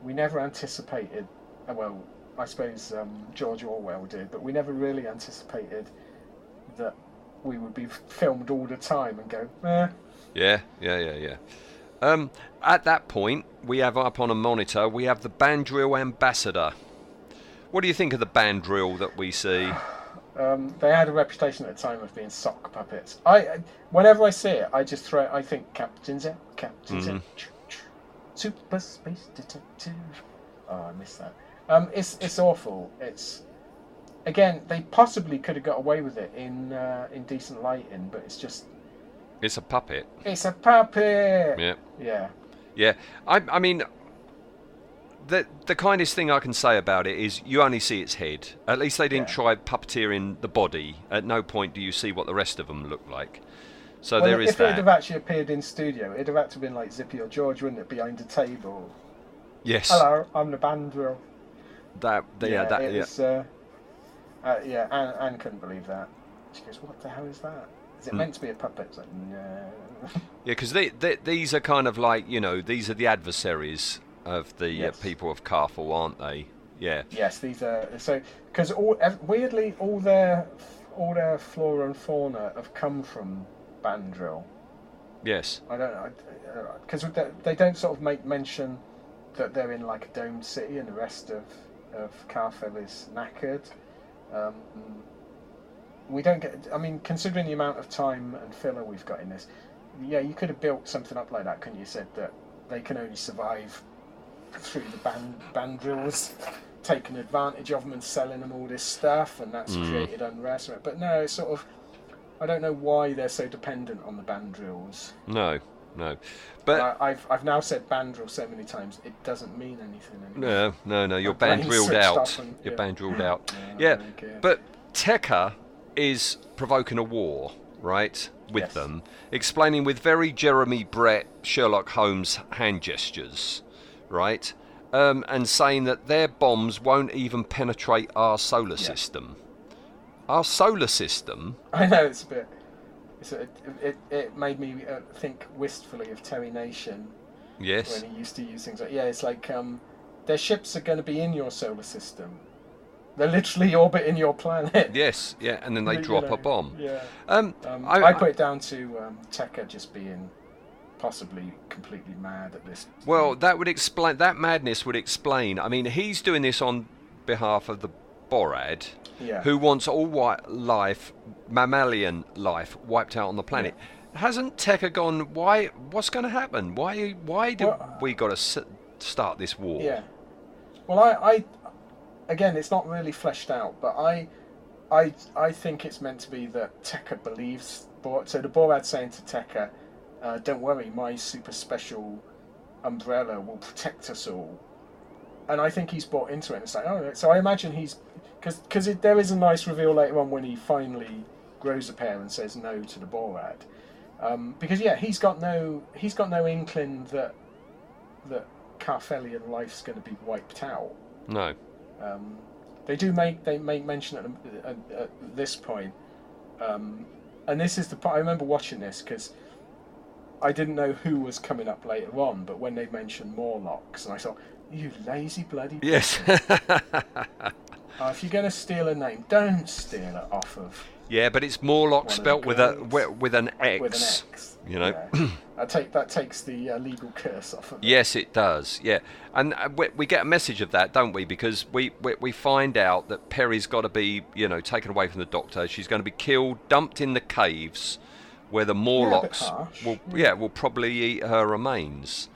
we never anticipated. uh, Well, I suppose um, George Orwell did, but we never really anticipated that we would be filmed all the time and go, eh. Yeah, yeah, yeah, yeah. Um, at that point, we have up on a monitor, we have the Bandril Ambassador. What do you think of the Bandril that we see? Um, they had a reputation at the time of being sock puppets. I, whenever I see it, I just throw. I think Captain Zep, Captain Zep, Mhm. Super Space Detective. Oh, I miss that. Um, it's it's awful. It's again they possibly could have got away with it in uh, in decent lighting, but it's just It's a puppet. it's a puppet. Yeah. Yeah. Yeah. I, I mean, the the kindest thing I can say about it is you only see its head. At least they didn't Yeah. try puppeteering the body. At no point do you see what the rest of them look like. So well, there is if it had that. have actually appeared in studio, it'd have had to have been like Zippy or George, wouldn't it? Behind a table. Yes. Hello, I'm the Bandril. That, yeah, yeah, that, it yeah. was. Uh, uh, yeah, Anne, Anne couldn't believe that. She goes, "What the hell is that? Is it Mm. meant to be a puppet?" It's like, no. Yeah, because they, they, these are kind of like you know these are the adversaries of the Yes. uh, people of Karfel, aren't they? Yeah. Yes, these are so because all weirdly all their all their flora and fauna have come from Bandril. Yes. I don't know because they, they don't sort of make mention that they're in like a domed city and the rest of of Karfel is knackered. Um, we don't get. I mean, considering the amount of time and filler we've got in this, yeah, you could have built something up like that, couldn't you? Said that they can only survive through the band Bandrils, taking advantage of them and selling them all this stuff, and that's Mm. created unrest. But no, it's sort of. I don't know why they're so dependent on the Bandrils. No. No. But I, I've I've now said Bandril so many times it doesn't mean anything anymore. No, no, no. You're My brain's band drilled out. and- You're yeah. band drilled out. Yeah, Yeah, I don't care. but Tekker is provoking a war, right, with Yes. them, explaining with very Jeremy Brett, Sherlock Holmes hand gestures, right, um, and saying that their bombs won't even penetrate our solar system. Our solar system. I know it's a bit. It's a, it, it made me uh, think wistfully of Terry Nation Yes. when he used to use things like yeah, it's like um, their ships are going to be in your solar system. They're literally orbiting your planet. Yes. Yeah, and then they You drop know, a bomb. Yeah. Um, Um, I- I, put it down to um, Tekker just being possibly completely mad at this. Well, that would explain that madness would explain. I mean, he's doing this on behalf of the Borad, Yeah. who wants all white life, mammalian life, wiped out on the planet. Hasn't Tekker gone? Why? What's going to happen? Why? Why do we got to s- start this war? Yeah. Well, I, I, again, it's not really fleshed out, but I, I, I think it's meant to be that Tekker believes. Bor- So the Borad saying to Tekker, uh, "Don't worry, my super special umbrella will protect us all." And I think he's bought into it. And it's like, oh, so I imagine he's because because there is a nice reveal later on when he finally grows a pair and says no to the Borad. Um, because yeah, he's got no he's got no inkling that that Karfelian life's going to be wiped out. No. Um, they do make they make mention at, at, at this point, um, and this is the part I remember watching this because I didn't know who was coming up later on, but when they mentioned Morlocks, and I thought, you lazy bloody. Yes. Uh, if you're going to steal a name, don't steal it off of yeah, but it's Morlock One of the spelt with a with an X. with an X. You know. Yeah. that take that takes the uh, legal curse off of it. Yes, it does. Yeah, and uh, we, we get a message of that, don't we? Because we, we we find out that Peri's got to be, you know, taken away from the Doctor. She's going to be killed, dumped in the caves, where the Morlocks harsh. will, yeah, will probably eat her remains.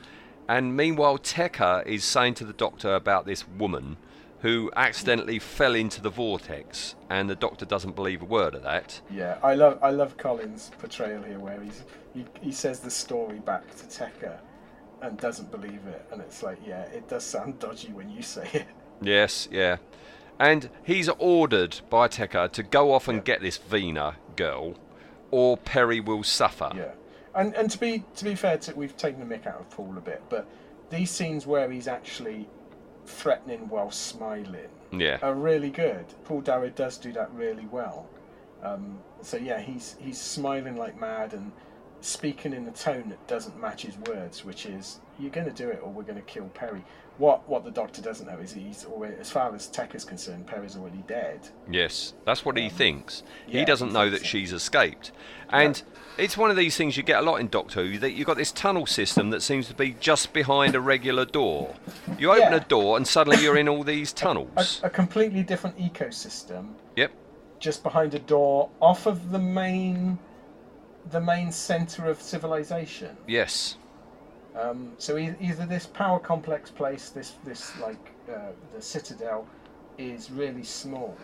And meanwhile, Tekker is saying to the Doctor about this woman who accidentally fell into the vortex, and the Doctor doesn't believe a word of that. Yeah, I love I love Colin's portrayal here, where he's he, he says the story back to Tekker, and doesn't believe it, and it's like, yeah, it does sound dodgy when you say it. Yes, yeah. And he's ordered by Tekker to go off and get this Vina girl, or Peri will suffer. Yeah, and and to be to be fair, to, we've taken the mick out of Paul a bit, but these scenes where he's actually threatening while smiling Yeah. are really good. Paul Darrow does do that really well. Um, so yeah, he's he's smiling like mad and speaking in a tone that doesn't match his words, which is "You're going to do it, or we're going to kill Peri." What what the Doctor doesn't know is he's already, as far as Tech is concerned, Peri's already dead. Yes, that's what he um, thinks. he doesn't he know that so. she's escaped. And it's one of these things you get a lot in Doctor Who that you've got this tunnel system that seems to be just behind a regular door. You open Yeah. a door and suddenly you're in all these tunnels. A, a completely different ecosystem, Yep. just behind a door, off of the main, the main center of civilization. Yes. Um, so e- either this power complex place, this this like uh, the citadel, is really small,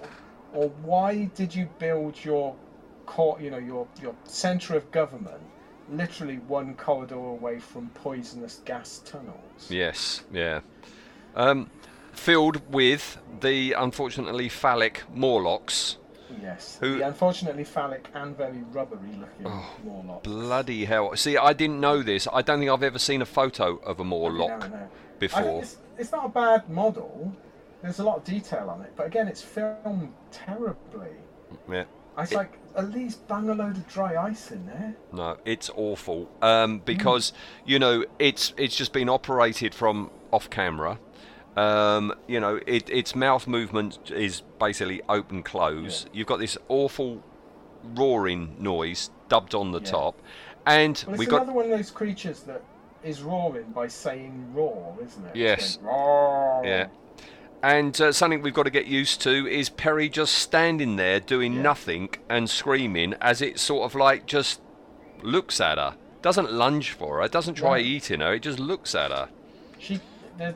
or why did you build your court, you know, your your center of government, literally one corridor away from poisonous gas tunnels? Yes. Yeah. Um, filled with the unfortunately phallic Morlocks. Yes. Who- The unfortunately phallic and very rubbery looking Oh, Morlock. Bloody hell! See, I didn't know this. I don't think I've ever seen a photo of a Morlock No, no. I before. it's, it's not a bad model. There's a lot of detail on it, but again, it's filmed terribly. Yeah. It's like at least bang a load of dry ice in there. No, it's awful. Um, because you know it's it's just been operated from off camera. Um, you know, it, its mouth movement is basically open close. You've got this awful roaring noise dubbed on the Yeah. top, and Well, it's we got another one of those creatures that is roaring by saying roar, isn't it? Yes. Yeah. And uh, something we've got to get used to is Peri just standing there doing nothing and screaming as it sort of like just looks at her. Doesn't lunge for her, doesn't try eating her, it just looks at her. She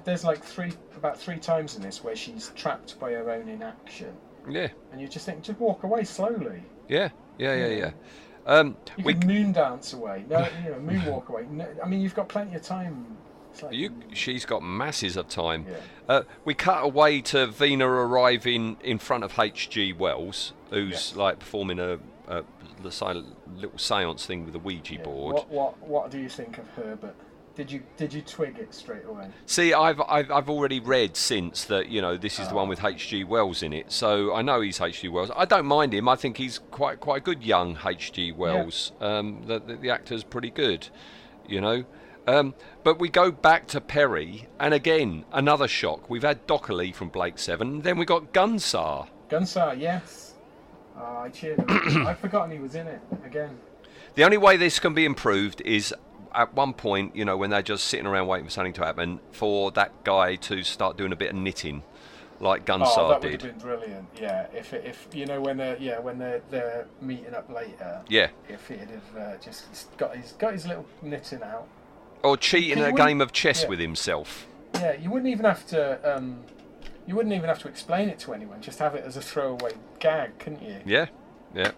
there's like three about three times in this where she's trapped by her own inaction, Yeah, and you just think just walk away slowly. yeah, yeah, yeah, yeah. Um, You we, could moon dance away. No, you know, moonwalk away. No, I mean, you've got plenty of time. Like, you, she's got masses of time. Yeah. Uh, we cut away to Vina arriving in front of H.G. Wells, who's Yes. like performing a, a, little seance thing with a Ouija yeah. board. What what what do you think of Herbert? Did you did you twig it straight away? See, I've, I've I've already read since that you know this is the one with H.G. Wells in it, so I know he's H.G. Wells. I don't mind him. I think he's quite quite a good young H.G. Wells. Um, the, the the actor's pretty good, you know. Um, but we go back to Peri, and again another shock. We've had Docholli from Blake Seven, then we got Gunsar. Gunsar, yes. Oh, I cheered. I'd forgotten he was in it again. The only way this can be improved is at one point, you know, when they're just sitting around waiting for something to happen, for that guy to start doing a bit of knitting, like Gunsar oh, that would did. have been brilliant. Yeah, if if you know when they're yeah when they're they're meeting up later. Yeah. If he'd have uh, just got his got his little knitting out. Or cheating a game of chess yeah. with himself. Yeah, you wouldn't even have to. Um, you wouldn't even have to explain it to anyone. Just have it as a throwaway gag, couldn't you? Yeah, yeah.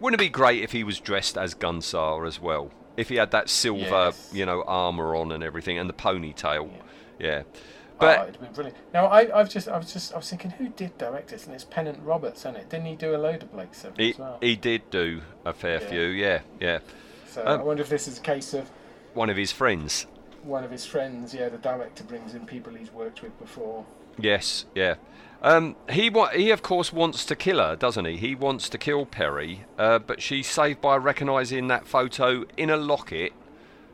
Wouldn't it be great if he was dressed as Gunsar as well? If he had that silver, Yes. you know, armor on and everything, and the ponytail. Yeah. But But oh, it'd been brilliant. Now I, I've just, I was just, I was thinking, who did direct this? And it's Pennant Roberts, isn't it? Didn't he do a load of Blake Seven he, as well? he did do a fair Yeah. few. Yeah, yeah. So um, I wonder if this is a case of One of his friends. One of his friends. Yeah, the director brings in people he's worked with before. Yes, yeah. Um, he wa- he of course wants to kill her, doesn't he? He wants to kill Peri, uh, but she's saved by recognising that photo in a locket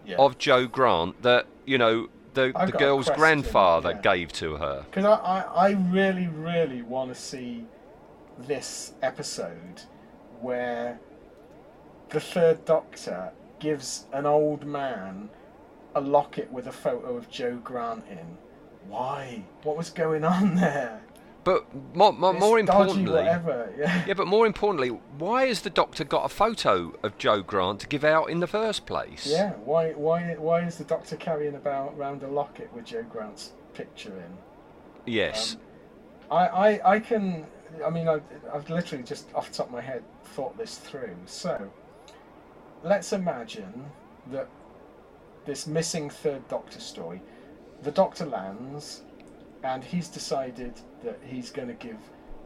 Yeah. of Jo Grant that you know the the girl's question, grandfather yeah. gave to her. Because I, I, I really, really want to see this episode where the third Doctor gives an old man a locket with a photo of Jo Grant in. Why? What was going on there? But more, more, more importantly, whatever, yeah. yeah, but more importantly, why has the Doctor got a photo of Jo Grant to give out in the first place? Yeah, why, why, why is the Doctor carrying about round a locket with Jo Grant's picture in? Yes. Um, I, I, I can. I mean, I've, I've literally just off the top of my head thought this through. So, let's imagine that this missing third Doctor story, the Doctor lands, and he's decided that he's going to give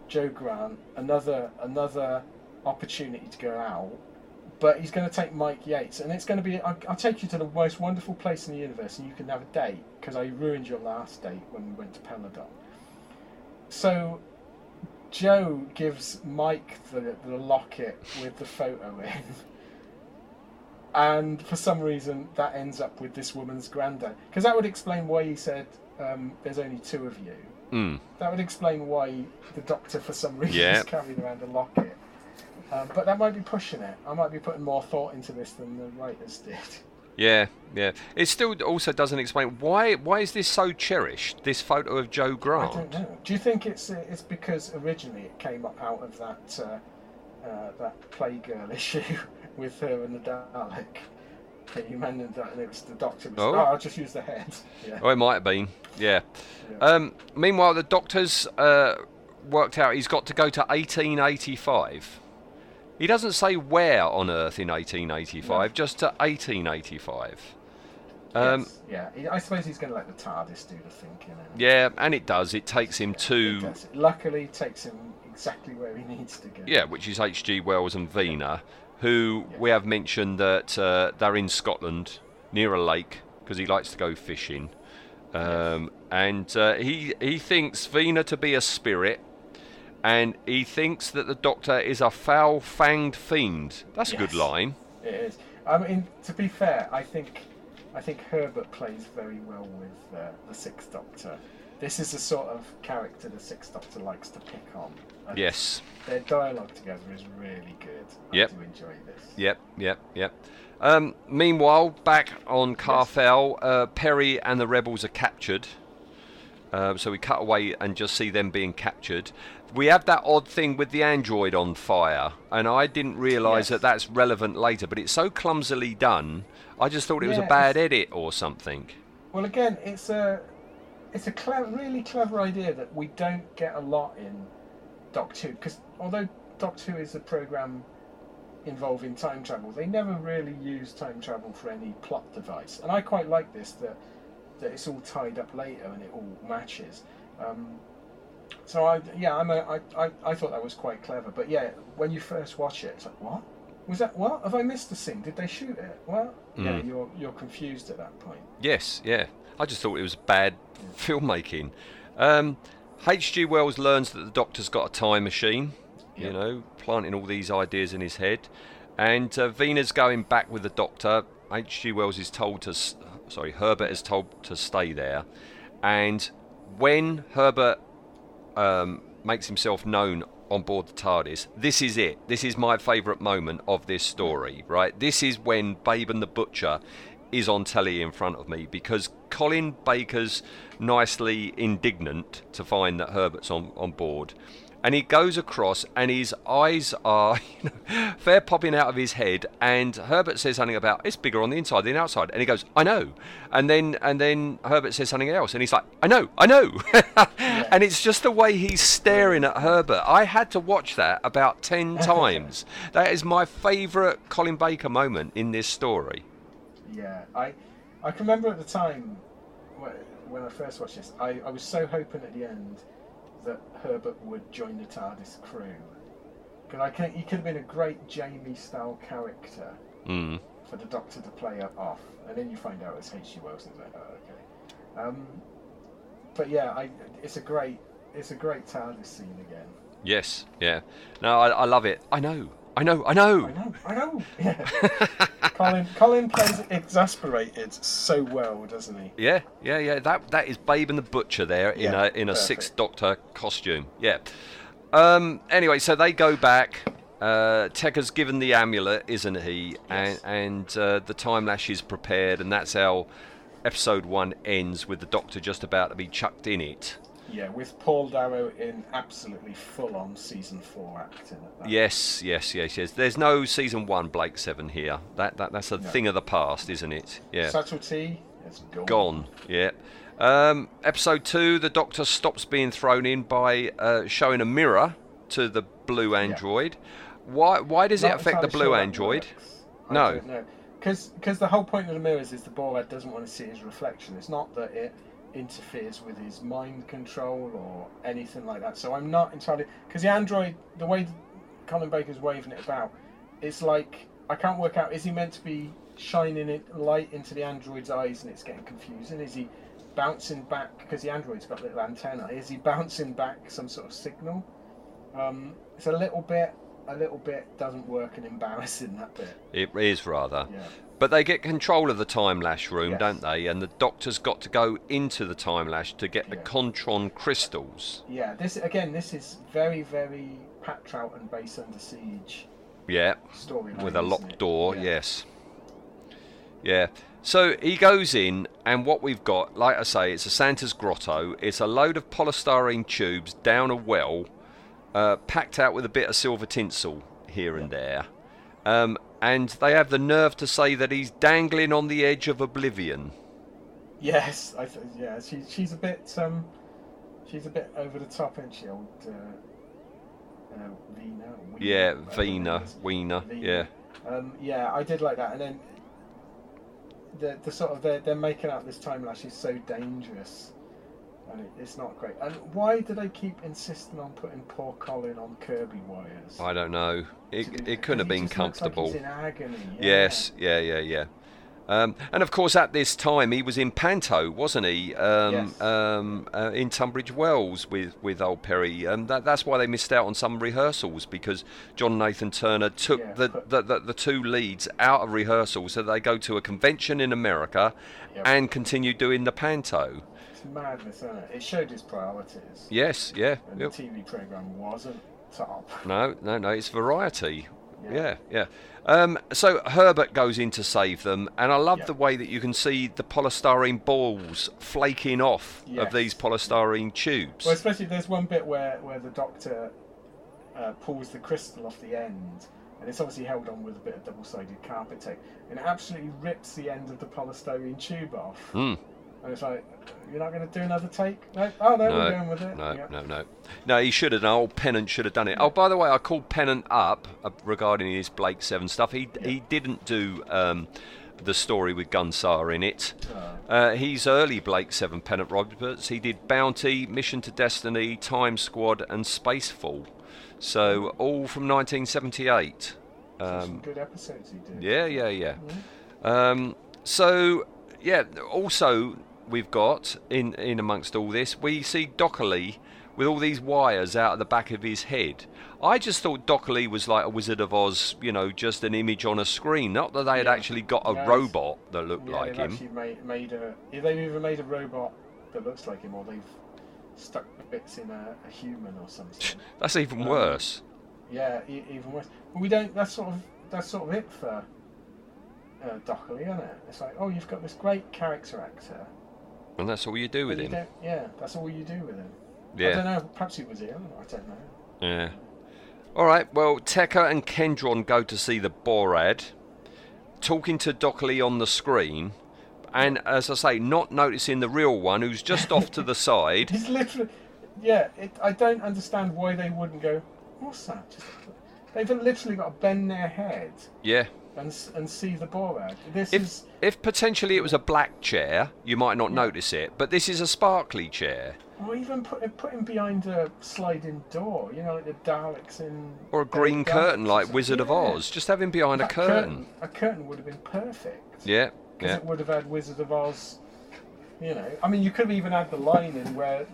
Jo Grant another another opportunity to go out. But he's going to take Mike Yates, and it's going to be. I'll, I'll take you to the most wonderful place in the universe, and you can have a date because I ruined your last date when we went to Peladon. So Jo gives Mike the, the locket with the photo in. And for some reason, that ends up with this woman's granddad. Because that would explain why he said, um, There's only two of you. Mm. That would explain why the doctor, for some reason, Yeah. is carrying around a locket. Um, but that might be pushing it. I might be putting more thought into this than the writers did. Yeah, yeah. It still also doesn't explain why why is this so cherished? This photo of Jo I Grant. don't know. Do you think it's it's because originally it came up out of that uh, uh, that Playgirl issue with her and the Dalek? you mentioned that, and it was the Doctor. Was, Oh. oh. I'll just use the head. Yeah. Oh, it might have been. Yeah. Um, meanwhile, the doctor's uh, worked out he's got to go to 1885. He doesn't say where on Earth in 1885, just to 1885. Um, Yes, yeah. I suppose he's going to let the TARDIS do the thinking. Yeah, and it does. It takes him to does it. Luckily, it takes him exactly where he needs to go. yeah, which is H.G. Wells and Vina, who we have mentioned that uh, they're in Scotland near a lake because he likes to go fishing. Um, and uh, he he thinks Vina to be a spirit, and he thinks that the Doctor is a foul-fanged fiend. That's a good line. It is. I mean, to be fair, I think I think Herbert plays very well with uh, the Sixth Doctor. This is the sort of character the Sixth Doctor likes to pick on. Yes. Their dialogue together is really good. Yep. I do enjoy this. Yep, yep, yep. Um, meanwhile, back on Karfel, uh, Peri and the rebels are captured. Um, so we cut away and just see them being captured. We have that odd thing with the android on fire, and I didn't realise Yes. that that's relevant later. But it's so clumsily done. I just thought it was a bad edit or something. Well, again, it's a it's a cle- really clever idea that we don't get a lot in Doctor Who because although Doctor Who is a program involving time travel, they never really use time travel for any plot device, and I quite like this that that it's all tied up later and it all matches. Um, so I yeah I'm a, I, I I thought that was quite clever, but yeah, when you first watch it, it's like what was that? What have I missed the scene? Did they shoot it? Yeah, Mm. you're you're confused at that point. Yes, yeah. I just thought it was bad filmmaking. Um, H.G. Wells learns that the Doctor's got a time machine, you know, planting all these ideas in his head. And uh, Vena's going back with the Doctor. H.G. Wells is told to, sorry, Herbert is told to stay there. And when Herbert um, makes himself known on board the TARDIS, this is it. This is my favourite moment of this story, right? This is when Bayban the Butcher is on telly in front of me because Colin Baker's nicely indignant to find that Herbert's on, on board. And he goes across, and his eyes are you know, fair popping out of his head. And Herbert says something about it's bigger on the inside than the outside, and he goes, "I know." And then and then Herbert says something else, and he's like, "I know, I know." And it's just the way he's staring at Herbert. I had to watch that about ten times. That is my favourite Colin Baker moment in this story. Yeah, I I can remember at the time when I first watched this, I, I was so hoping at the end that Herbert would join the TARDIS crew. Because I can, he could have been a great Jamie style character Mm. for the Doctor to play off, and then you find out it's H.G. Wells, and it's like, oh, okay. Um, but yeah, I, it's a great it's a great TARDIS scene again. Yes, yeah. No, I, I love it. I know, I know, I know. I know, I know. Yeah. Colin Colin plays exasperated so well, doesn't he? Yeah, yeah, yeah. That that is Bayban the Butcher there in Yeah, a in a perfect. Sixth Doctor costume. Yeah. Um. Anyway, so they go back. Uh, Tekker's given the amulet, isn't he? Yes. And and uh, the time lash is prepared, and that's how episode one ends with the Doctor just about to be chucked in it. Yeah, with Paul Darrow in absolutely full on season four acting. At that. Yes, yes, yes, yes. There's no season one Blake Seven here. That that that's a No. thing of the past, isn't it? Yeah. Subtlety is gone. Gone. Yeah. Um, episode two, the Doctor stops being thrown in by uh, showing a mirror to the blue android. Why? Why does it affect the blue sure android? No. Because the whole point of the mirrors is the Borad doesn't want to see his reflection. It's not that it interferes with his mind control or anything like that. So I'm not entirely because the android, the way Colin Baker's waving it about, it's like I can't work out. Is he meant to be shining it light into the android's eyes and it's getting confusing? Is he bouncing back because the android's got little antenna? Is he bouncing back some sort of signal? Um, it's a little bit, a little bit doesn't work and embarrassing that bit. It is rather. Yeah. But they get control of the time lash room, Yes. don't they? And the Doctor's got to go into the time lash to get the Yeah. Kontron crystals. Yeah, this again, this is very, very Pat Troughton base under siege Yeah. storyline. with a locked door. Yeah. Yes. Yeah. So he goes in, and what we've got, like I say, it's a Santa's grotto. It's a load of polystyrene tubes down a well, uh, packed out with a bit of silver tinsel here and there. Um, and they have the nerve to say that he's dangling on the edge of oblivion. Yes, I th- yeah, she, she's a bit um, she's a bit over the top, isn't she, old uh, uh, Vina? Weena, Yeah, whatever her name Vina. Weena, Vina. yeah. Um, yeah, I did like that, and then the the sort of they're, they're making out this time lash is so dangerous, it's not great. And why do they keep insisting on putting poor Colin on Kirby wires? I don't know. It, it couldn't have been like comfortable. in agony. yeah. Yes, yeah, yeah, yeah. Um, and of course, at this time, he was in Panto, wasn't he? Um, Yes. um, uh, in Tunbridge Wells with, with old Peri. Um, that, that's why they missed out on some rehearsals because John Nathan Turner took Yeah, the, the, the, the two leads out of rehearsals so they go to a convention in America Yep. and continue doing the Panto. Madness, isn't it? It showed his priorities. Yes, yeah. And yep. the TV program wasn't top. No, no, no. It's variety. Yeah. Yeah, yeah. Um, so Herbert goes in to save them, and I love the way that you can see the polystyrene balls flaking off Yes. of these polystyrene tubes. Well, especially there's one bit where, where the doctor uh, pulls the crystal off the end, and it's obviously held on with a bit of double-sided carpet tape, and it absolutely rips the end of the polystyrene tube off. Hmm. And it's like, you're not going to do another take? No. Oh no, we're going with it. no, Yeah. no, no, no. He should have done. Old Pennant should have done it. Oh, by the way, I called Pennant up uh, regarding his Blake Seven stuff. He he didn't do um, the story with Gunsar in it. Uh, he's early Blake Seven Pennant Roberts. He did Bounty, Mission to Destiny, Time Squad, and Spacefall. So all from 1978. Some good episodes he did. Yeah, yeah, yeah. Um, so yeah, also we've got in in amongst all this, we see Docholli with all these wires out of the back of his head. I just thought Docholli was like a Wizard of Oz, you know, just an image on a screen. Not that they had Yeah. actually got a robot that looked Yeah, like him. made, made a. They've either made a robot that looks like him, or they've stuck bits in a, a human or something. That's even Um, worse. Yeah, e- even worse. But we don't. That's sort of that's sort of it for uh, Docholli, isn't it? It's like, oh, you've got this great character actor. And that's all you do with you him. Yeah, that's all you do with him. Yeah. I don't know. Perhaps he was ill. I don't know. Yeah. All right. Well, Tekker and Kendron go to see the Borad, talking to Docholli on the screen, and as I say, not noticing the real one who's just off to the side. He's literally. Yeah, it, I don't understand why they wouldn't go. What's that? Just, they've literally got to bend their head Yeah. And and see the Borad. This If is. if potentially it was a black chair, you might not notice it, but this is a sparkly chair Or even put put him behind a sliding door. You know, like the Daleks in. or a green curtain like. Wizard of Oz. Just have him behind a That curtain. A curtain would have been perfect. Yeah. Because Yeah. it would have had Wizard of Oz. You know, I mean, you could have even had the line in where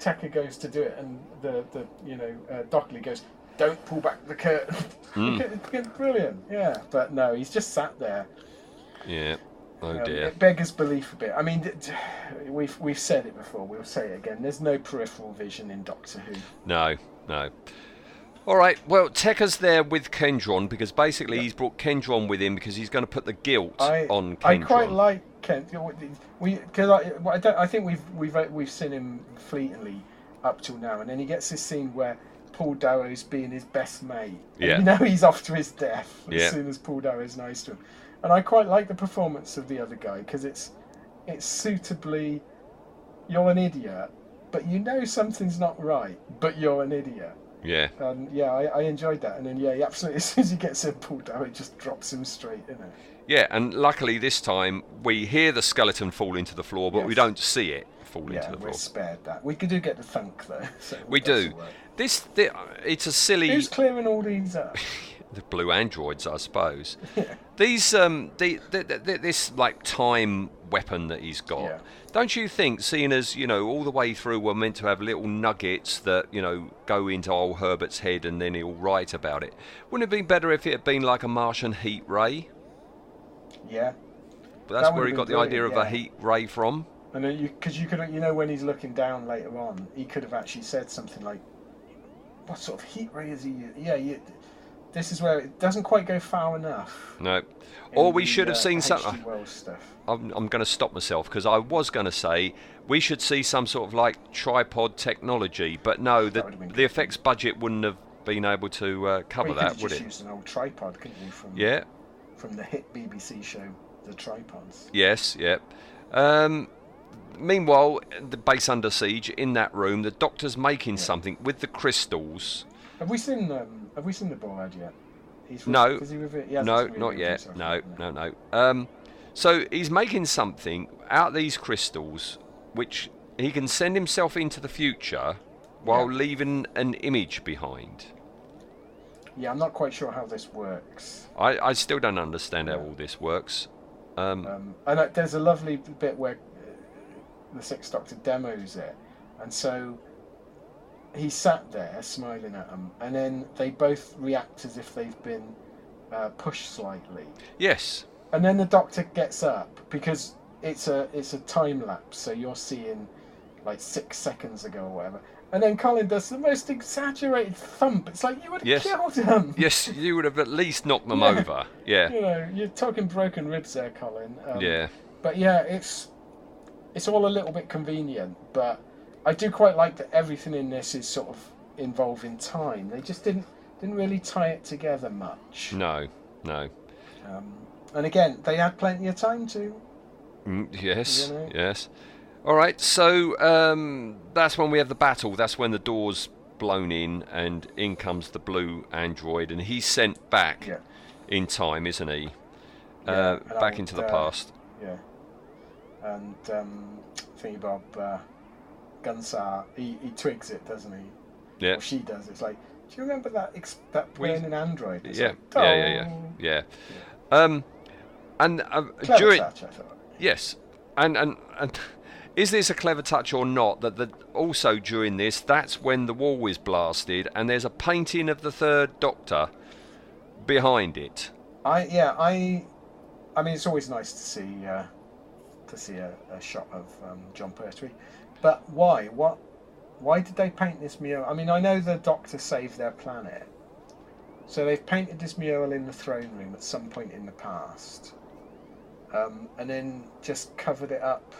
Tekker goes to do it, and the the you know uh, Docholli goes, "Don't pull back the curtain." Hmm. Brilliant, yeah. But no, he's just sat there. Yeah. Oh Um, dear. It beggars belief a bit. I mean, we've we've said it before. We'll say it again. There's no peripheral vision in Doctor Who. No, no. All right. Well, Tekker's there with Kendron because basically he's brought Kendron with him because he's going to put the guilt I on Kendron. I quite like Kent. We because I, I don't. I think we've we've we've seen him fleetingly up till now, and then he gets this scene where Paul Darrow's being his best mate. And Yeah. You know he's off to his death as Yeah. soon as Paul Darrow's nice to him, and I quite like the performance of the other guy because it's it's suitably. You're an idiot, but you know something's not right, but you're an idiot. yeah. And yeah, I, I enjoyed that. And then yeah, he absolutely as soon as he gets in, Paul Darrow just drops him straight in it. Yeah, and luckily this time we hear the skeleton fall into the floor, but we don't see it fall Yeah, into the floor. we're spared that. We do get the thunk though. So We do. This, thi- it's a silly. Who's clearing all these up? the blue androids, I suppose. These, um, the, the, the, this like time weapon that he's got. Yeah. Don't you think, seeing as you know, all the way through, we're meant to have little nuggets that you know go into old Herbert's head, and then he'll write about it. Wouldn't it be better if it had been like a Martian heat ray? Yeah. But that's That where he got the been idea of brilliant, a heat ray from. And then you, because you could, you know, when he's looking down later on, he could have actually said something like, "What sort of heat ray is he? Yeah, you, this is where it doesn't quite go far enough." No. Or we the, should have uh, seen something. Stuff. I'm, I'm going to stop myself because I was going to say we should see some sort of like tripod technology, but no, the, the effects budget wouldn't have been able to uh, cover Well, that, would just it? used an old tripod, couldn't you? From Yeah. from the hit BBC show, The Tripods. Yes. Yeah. Um, meanwhile, the base under siege in that room, the doctor's making something with the crystals. Have we seen um, Have we seen the Borad yet? He's No. He he No, not yet. No, no, no. Um, so he's making something out of these crystals, which he can send himself into the future while Yeah. leaving an image behind. Yeah, I'm not quite sure how this works. I, I still don't understand how all this works. Um, Um, and uh, there's a lovely bit where the Sixth Doctor demos it, and so he sat there smiling at them, and then they both react as if they've been uh, pushed slightly, yes. and then the Doctor gets up because it's a it's a time lapse, so you're seeing like six seconds ago or whatever. And then Colin does the most exaggerated thump. It's like you would have Yes. killed him. Yes, you would have at least knocked them Yeah. over. Yeah. You know, you're talking broken ribs there, Colin. Um, Yeah. But yeah, it's it's all a little bit convenient, but I do quite like that everything in this is sort of involving time. They just didn't didn't really tie it together much. No, no. Um, and again, they had plenty of time to. Mm, yes, You know? yes. All right, so um, that's when we have the battle. That's when the door's blown in, and in comes the blue android, and he's sent back Yeah. in time, isn't he? Yeah, uh, back into the uh, past. Yeah. And um, thingy Bob uh, Gunsar, he, he twigs it, doesn't he? Yeah. Or she does. It's like, do you remember that ex- that We- burning android? It's Yeah, like, yeah, yeah, yeah, yeah. Um, and uh, during touch, I thought. yes, and and and is this a clever touch or not? That the also during this, that's when the wall is blasted, and there's a painting of the third Doctor behind it. I yeah I, I mean it's always nice to see uh, to see a, a shot of um, Jon Pertwee, but why? What? Why did they paint this mural? I mean I know the Doctor saved their planet, so they've painted this mural in the throne room at some point in the past, um, and then just covered it up.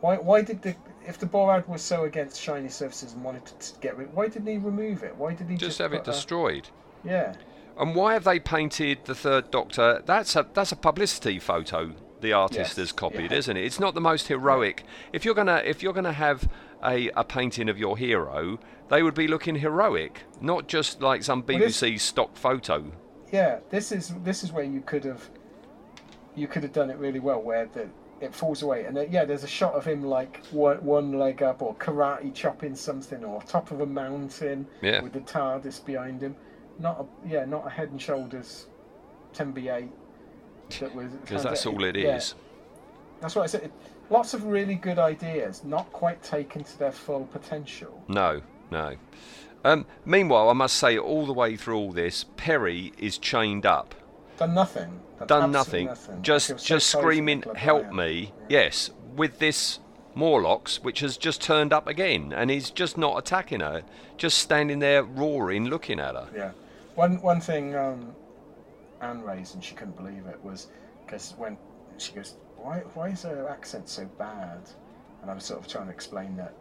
Why? Why did the if the Borad was so against shiny surfaces and wanted to get rid? Why didn't he remove it? Why did he Just just, have it put a- destroyed. yeah. And why have they painted the third Doctor? That's a that's a publicity photo the artist has copied, yeah. isn't it? It's not the most heroic. If you're gonna if you're gonna have a, a painting of your hero, they would be looking heroic, not just like some Well, this- BBC stock photo. Yeah, this is this is where you could have you could have done it really well, where the it falls away, and then, yeah, there's a shot of him like one, one leg up or karate chopping something, or top of a mountain Yeah. with the TARDIS behind him. Not a yeah, not a Head and Shoulders 10b8. That was Because that's all it is. yeah. That's what I said. Lots of really good ideas, not quite taken to their full potential. No, no. Um, meanwhile, I must say, all the way through all this, Peri is chained up. Done nothing. done absolutely nothing. I Just so just screaming, "Help Bryant." me!" Yes, with this Morlocks, which has just turned up again, and he's just not attacking her, just standing there roaring, looking at her. Yeah. One one thing um, Anne raised, and she couldn't believe it, was because when she goes, "Why why is her accent so bad?" And I was sort of trying to explain that,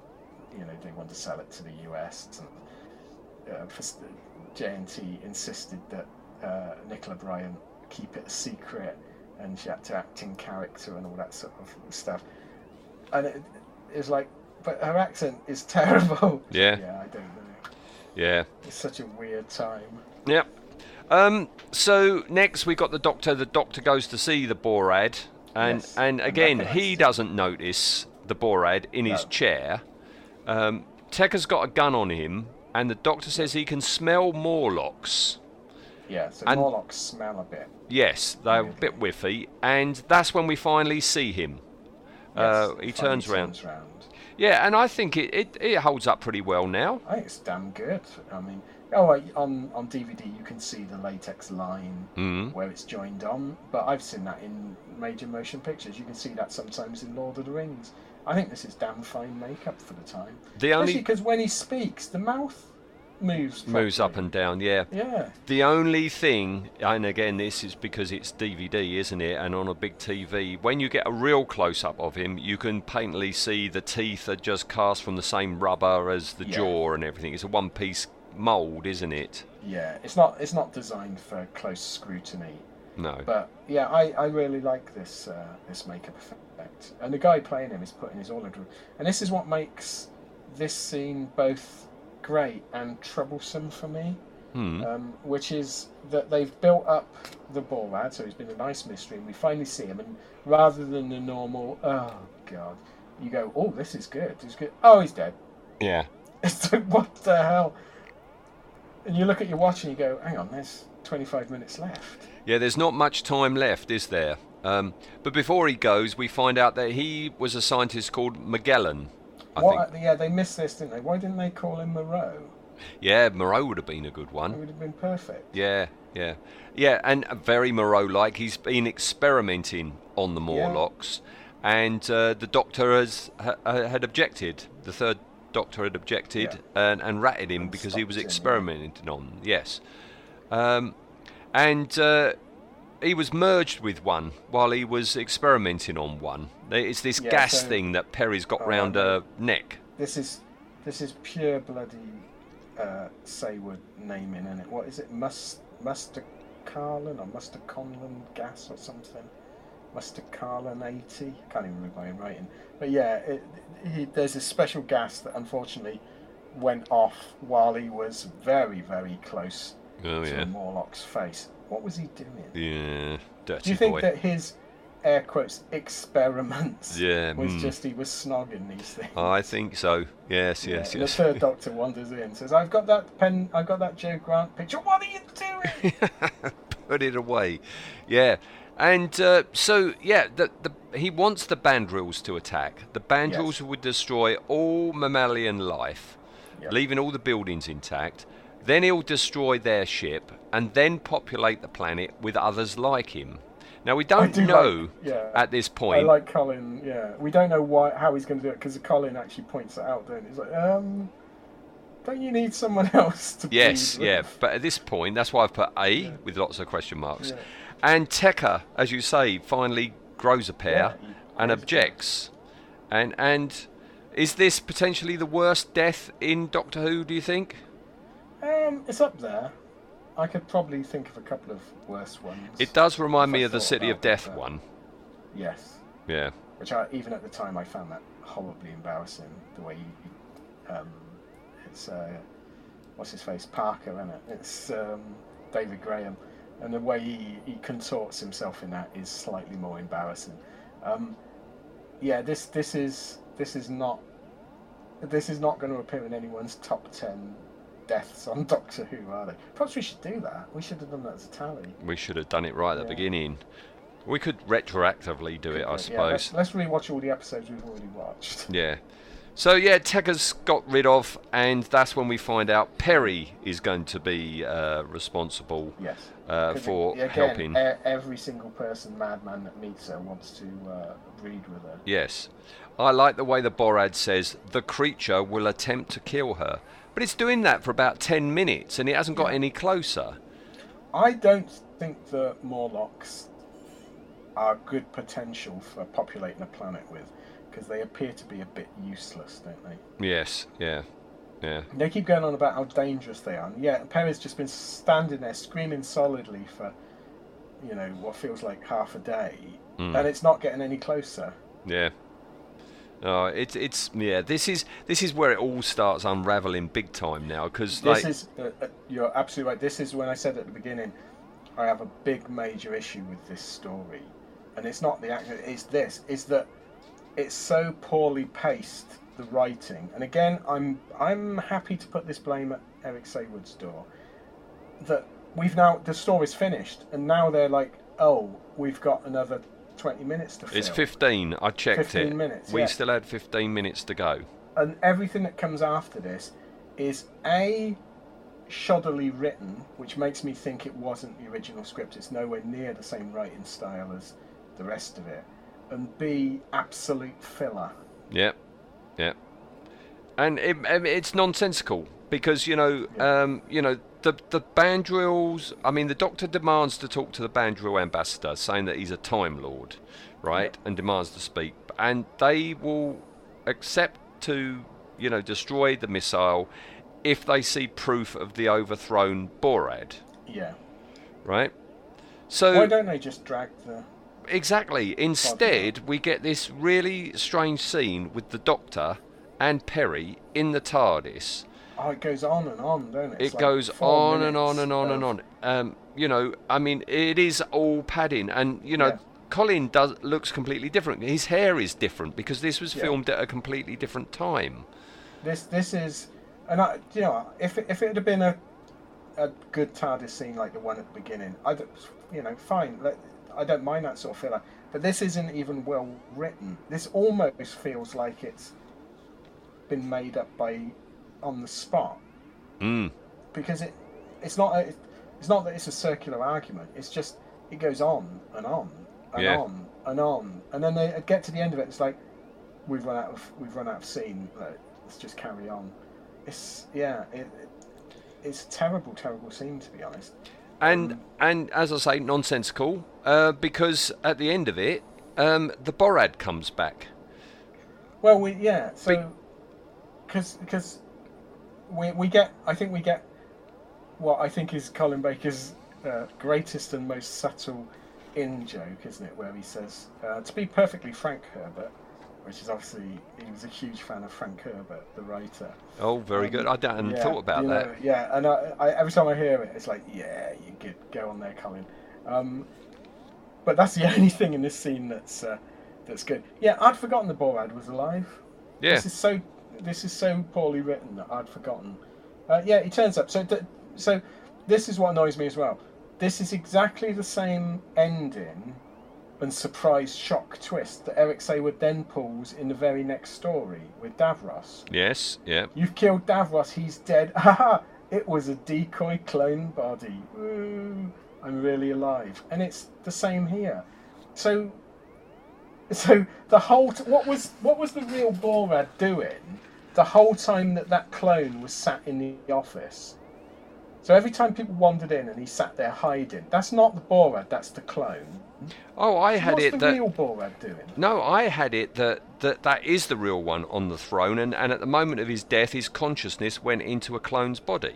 you know, they want to sell it to the US, and uh, JNT insisted that uh, Nicola Bryant keep it a secret, and she had to act in character and all that sort of stuff. And it, it was like, but her accent is terrible. Yeah. Yeah, I don't know. Yeah. It's such a weird time. Yep. Um, so next we got the doctor. The doctor goes to see the Borad, and Yes, and again he doesn't notice the Borad in his chair. Um, Tekker's got a gun on him, and the doctor says he can smell Morlocks. Yeah, so And- Morlocks smell a bit. Yes, they're a bit whiffy, and that's when we finally see him. uh, he turns round. turns round. Yeah, and I think it, it, it holds up pretty well now. I think it's damn good. I mean, oh, right, on on DVD you can see the latex line Mhm. where it's joined on, but I've seen that in major motion pictures. You can see that sometimes in Lord of the Rings. I think this is damn fine makeup for the time. The only- because when he speaks, the mouth moves. Moves up and down, yeah. Yeah. The only thing, and again, this is because it's DVD, isn't it? And on a big TV, when you get a real close up of him, you can painfully see the teeth are just cast from the same rubber as the Yeah. jaw and everything. It's a one piece mould, isn't it? Yeah, it's not it's not designed for close scrutiny. No. But yeah, I, I really like this uh, this makeup effect, and the guy playing him is putting his all into it. And this is what makes this scene both great and troublesome for me, Hmm. um, which is that they've built up the Borad, so he's been a nice mystery, and we finally see him, and rather than the normal, oh god, you go, oh this is good, he's good, oh he's dead. Yeah. It's like what the hell? And you look at your watch and you go, hang on, there's 25 minutes left. Yeah, there's not much time left, is there? Um, but before he goes, we find out that he was a scientist called Megelen. I What, think. yeah, they missed this, didn't they? Why didn't they call him Moreau? Yeah, Moreau would have been a good one. It would have been perfect. Yeah, yeah, yeah, and very Moreau-like. He's been experimenting on the Yeah. Morlocks, and uh, the Doctor has ha, had objected. The third Doctor had objected and, and ratted him And because he was him, yeah. experimenting on. Yes, um, and uh, he was merged with one while he was experimenting on one. It's this Yeah, gas so- thing that Peri's got Oh, round I her neck. This is this is pure bloody uh, Saward naming, is it? What is it? Must Mustacarlin or Mustaconlin gas or something? Mustacarlin 80? Can't even read my own writing. But yeah, it, he, there's a special gas that unfortunately went off while he was very, very close Oh to yeah, Morlock's face. What was he doing? yeah, dirty Do you think boy. that his air quotes experiments Yeah, was mm. just he was snogging these things? I think so. Yes, yes, and yes. The third Doctor wanders in, says, "I've got that pen. I've got that Jo Grant picture. What are you doing?" put it away. Yeah. And uh, so, yeah, the, the, he wants the Bandrils to attack. The Bandrils Yes. would destroy all mammalian life, Yep. leaving all the buildings intact. Then he'll destroy their ship and then populate the planet with others like him. Now, we don't do know like- yeah. at this point. I like Colin. Yeah, we don't know why how he's going to do it because Colin actually points it out. Don't? He's like, um, don't you need someone else to? Yes, yeah, but at this point, that's why I've put A with lots of question marks. Yeah. And Tekker, as you say, finally grows a pair Yeah, and objects. And and is this potentially the worst death in Doctor Who? Do you think? Um, it's up there. I could probably think of a couple of worse ones. It does remind me of the City of Death one. Yes. Yeah, which I, even at the time I found that horribly embarrassing. The way he, um, it's uh, what's his face Parker, isn't it? It's um, David Graham, and the way he, he contorts himself in that is slightly more embarrassing. Um, yeah, this this is this is not this is not going to appear in anyone's top ten deaths on Doctor Who, are they? Perhaps we should do that. We should have done that as a tally. we should have done it right at the beginning. We could retroactively do it, I suppose. Yeah, let's, let's rewatch all the episodes we've already watched. Yeah. So yeah, Tekker's got rid of, and that's when we find out Peri is going to be uh, responsible Yes. uh, for again, helping. e- every single person, madman that meets her wants to uh, breed with her. Yes. I like the way the Borad says the creature will attempt to kill her. But it's doing that for about 10 minutes and it hasn't got any closer. I don't think the Morlocks are good potential for populating a planet with, because they appear to be a bit useless, don't they? Yes, yeah, yeah. They keep going on about how dangerous they are. And yeah, Peri's just been standing there screaming solidly for, you know, what feels like half a day, Hmm. and it's not getting any closer. Yeah. Oh, it's it's yeah. This is this is where it all starts unraveling big time now because This like is, uh, uh, you're absolutely right. This is when I said at the beginning, I have a big major issue with this story, and it's not the action. It's this. It's that it's so poorly paced. The writing, and again, I'm I'm happy to put this blame at Eric Saward's door. That we've now the story's finished, and now they're like, oh, we've got another twenty minutes to fill. it's 15. I checked 15 it. minutes, we yeah. still had 15 minutes to go. and everything that comes after this is a shoddily written, which makes me think it wasn't the original script. It's nowhere near the same writing style as the rest of it, and b absolute filler. Yep, yep. And it, um, it's nonsensical because you know, um, you know, the the Bandrils. I mean, the Doctor demands to talk to the Bandril ambassador, saying that he's a Time Lord, right, and demands to speak, and they will accept to, you know, destroy the missile if they see proof of the overthrown Borad, Yeah. right? So Why don't they just drag the? Exactly. Instead, we get this really strange scene with the Doctor and Peri in the TARDIS. Oh, it goes on and on, don't it? It's It like goes on and on and on and on. Um, you know, I mean, it is all padding, and you know, Yeah. Colin does looks completely different. His hair is different because this was Yeah. filmed at a completely different time. This this is, and I, you know, if it, if it had been a a good TARDIS scene like the one at the beginning, I, don't- you know, fine. Let, I don't mind that sort of filler. But this isn't even well written. This almost feels like it's been made up by on the spot Mm. because it it's not a, it's not that it's a circular argument. It's just it goes on and on and Yeah. on and on, and then they get to the end of it. It's like we've run out of we've run out of scene. Let's just carry on. It's yeah, it, it, it's a terrible, terrible scene to be honest. And and as I say, nonsensical uh, because at the end of it, um, the Borad comes back. Well, we yeah, so because because we we get I think we get what I think is Colin Baker's uh, greatest and most subtle in joke, isn't it? Where he says, uh, "To be perfectly frank, Herbert," which is obviously he was a huge fan of Frank Herbert, the writer. Oh, very good. I hadn't Yeah, thought about that. know, yeah, and I, I, every time I hear it, it's like, yeah, you good, go on there, Colin. Um, but that's the only thing in this scene that's uh, that's good. Yeah, I'd forgotten the Borad was alive. Yeah. This is so this is so poorly written that I'd forgotten. Uh, yeah, he turns up. So th- so this is what annoys me as well. This is exactly the same ending and surprise shock twist that Eric Saward then pulls in the very next story with Davros. Yes. Yeah. You've killed Davros, he's dead. Haha! it was a decoy clone body. Woo! I'm really alive. And it's the same here. So so the whole t- what was what was the real Borad doing the whole time that that clone was sat in the office? So every time people wandered in and he sat there hiding, that's not the Borad, that's the clone. Oh, I had What's it the that. real Borad doing? No, I had it that, that that is the real one on the throne, and, and at the moment of his death, his consciousness went into a clone's body.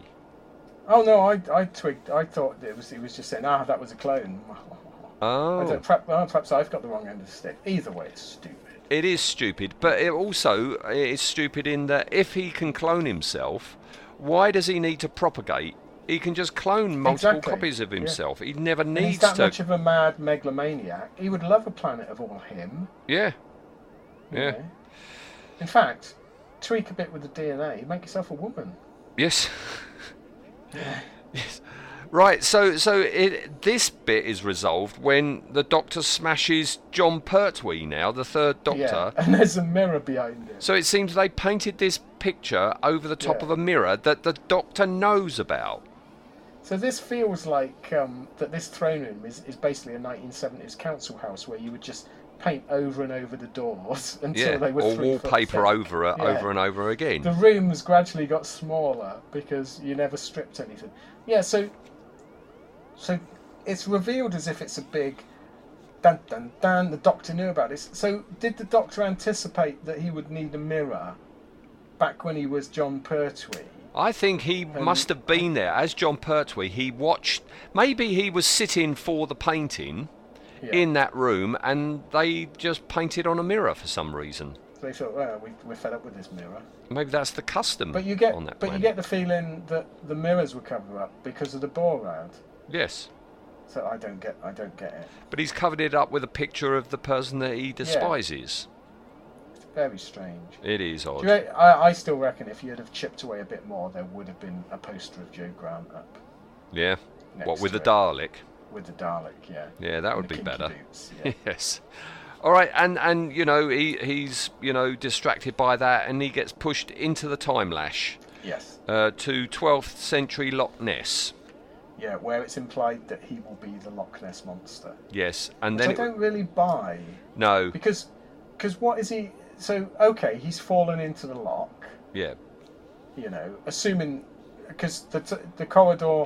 Oh no, I I twigged. I thought it was he was just saying, ah, that was a clone. I Oh, perhaps, oh, perhaps I've got the wrong end of the stick. Either way, it's stupid. it is stupid, but it also is stupid in that if he can clone himself, why does he need to propagate? He can just clone multiple Exactly, copies of yeah. himself. He never And he's needs that to. much of a mad megalomaniac. He would love a planet of all him. Yeah, yeah, know. In fact, tweak a bit with the DNA, make yourself a woman. yes. yes. Right, so so it, this bit is resolved when the Doctor smashes Jon Pertwee now, the third Doctor. Yeah, and there's a mirror behind him. So it seems they painted this picture over the top Yeah. of a mirror that the Doctor knows about. So this feels like um, that this throne room is, is basically a 1970s council house where you would just paint over and over the doors until Yeah, they were or wallpaper over it Yeah. over and over again. The rooms gradually got smaller because you never stripped anything. Yeah, so so it's revealed as if it's a big dun dun dun. The Doctor knew about this. So did the Doctor anticipate that he would need a mirror back when he was Jon Pertwee? I think he must have been there as Jon Pertwee. He watched. Maybe he was sitting for the painting Yeah. in that room, and they just painted on a mirror for some reason. They thought, well, we, we're fed up with this mirror. Maybe that's the custom But you get, on that but you get the feeling that the mirrors were covered up because of the Borad. Yes, So I don't get, I don't get it. but he's covered it up with a picture of the person that he despises. It's very strange. It is odd. You I, I still reckon if you'd have chipped away a bit more, there would have been a poster of Jo Grant up Yeah. what with the. Dalek? With the Dalek. Yeah. Yeah, that would be better. boots, yeah. yes. All right, and and you know he he's you know distracted by that, and he gets pushed into the Timelash yes. uh, to 12th century Loch Ness. Yeah, where it's implied that he will be the Loch Ness monster. Yes, and then I don't really buy no, because because what is he? So okay, he's fallen into the lock. yeah, you know, assuming because the t- the corridor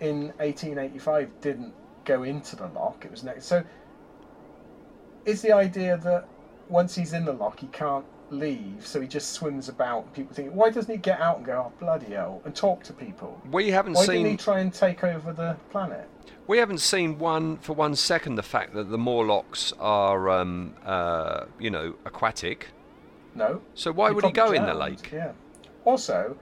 in 1885 didn't go into the lock; it was next. So, is the idea that once he's in the lock, he can't leave, so he just swims about? And people think, why doesn't he get out and go, oh bloody hell, and talk to people? we haven't Why didn't he try and take over the planet? we haven't seen one for one second the fact that the Morlocks are um, uh, you know aquatic. No. So why would he go in the lake? Yeah. Also,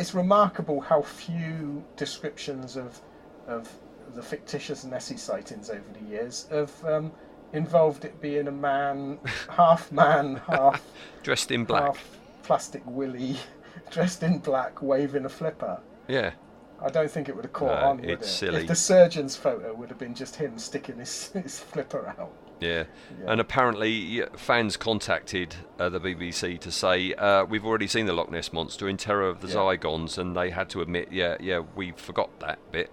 it's remarkable how few descriptions of of the fictitious Nessie sightings over the years have um, involved it being a man, half man, half Dressed in black. half plastic willy, dressed in black, waving a flipper. Yeah. I don't think it would have caught No, on. It's it? silly. If the surgeon's photo would have been just him sticking his, his flipper out. Yeah. And apparently, fans contacted uh, the BBC to say uh, we've already seen the Loch Ness monster in Terror of the Yeah. Zygons, and they had to admit, yeah, yeah, we forgot that bit.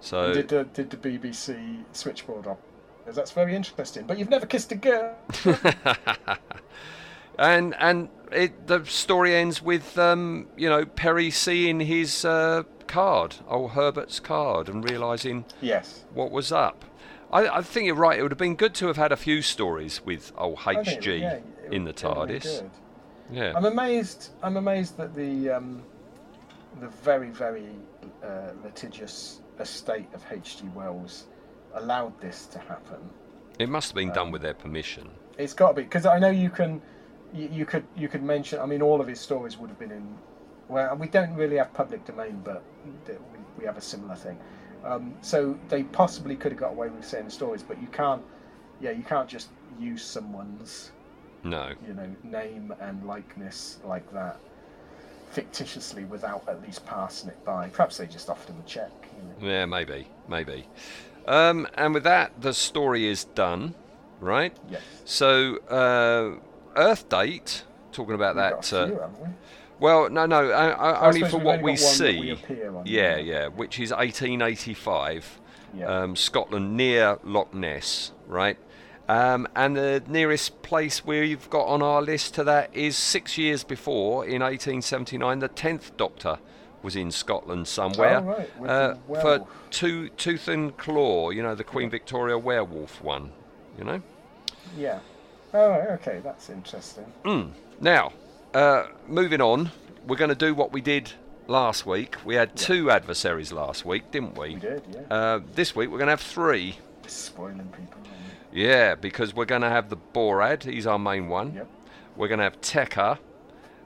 So Did the, did the BBC switchboard on? Because that's very interesting. But you've never kissed a girl. and and it, the story ends with um, you know Peri seeing his uh, card, old Herbert's card, and realizing Yes. what was up. I, I think you're right. It would have been good to have had a few stories with old I think it- HG yeah, in the would- it would be TARDIS. Yeah. I'm amazed. I'm amazed that the um, the very very uh, litigious estate of H.G. Wells allowed this to happen. It must have been Um, done with their permission. It's got to be because I know you can. You, you could you could mention. I mean, all of his stories would have been in. Well, we don't really have public domain, but we, we have a similar thing. Um, so they possibly could have got away with saying stories, but you can't. Yeah, you can't just use someone's No. you know name and likeness like that fictitiously without at least passing it by. Perhaps they just offered him a check. You know. Yeah, maybe, maybe. Um, and with that, the story is done, right? Yes. So, uh, Earth date. Talking about We've that. a uh? Well, no, no, uh, I only for what we got one that see. we on, yeah, yeah. yeah, which is 1885, Yeah. um, Scotland near Loch Ness, right? Um, and the nearest place we've got on our list to that is six years before, in 1879, the 10th Doctor was in Scotland somewhere Oh, right, uh, for two, Tooth and Claw, you know, the Queen Victoria werewolf one, you know? Yeah. Oh, okay, that's interesting. Mm. Now, uh, moving on, we're going to do what we did last week. We had two adversaries last week, didn't we? We did, yeah. Uh, this week we're going to have three. Spoiling people. Yeah, because we're going to have the Borad, he's our main one. Yep. We're going to have Tekker,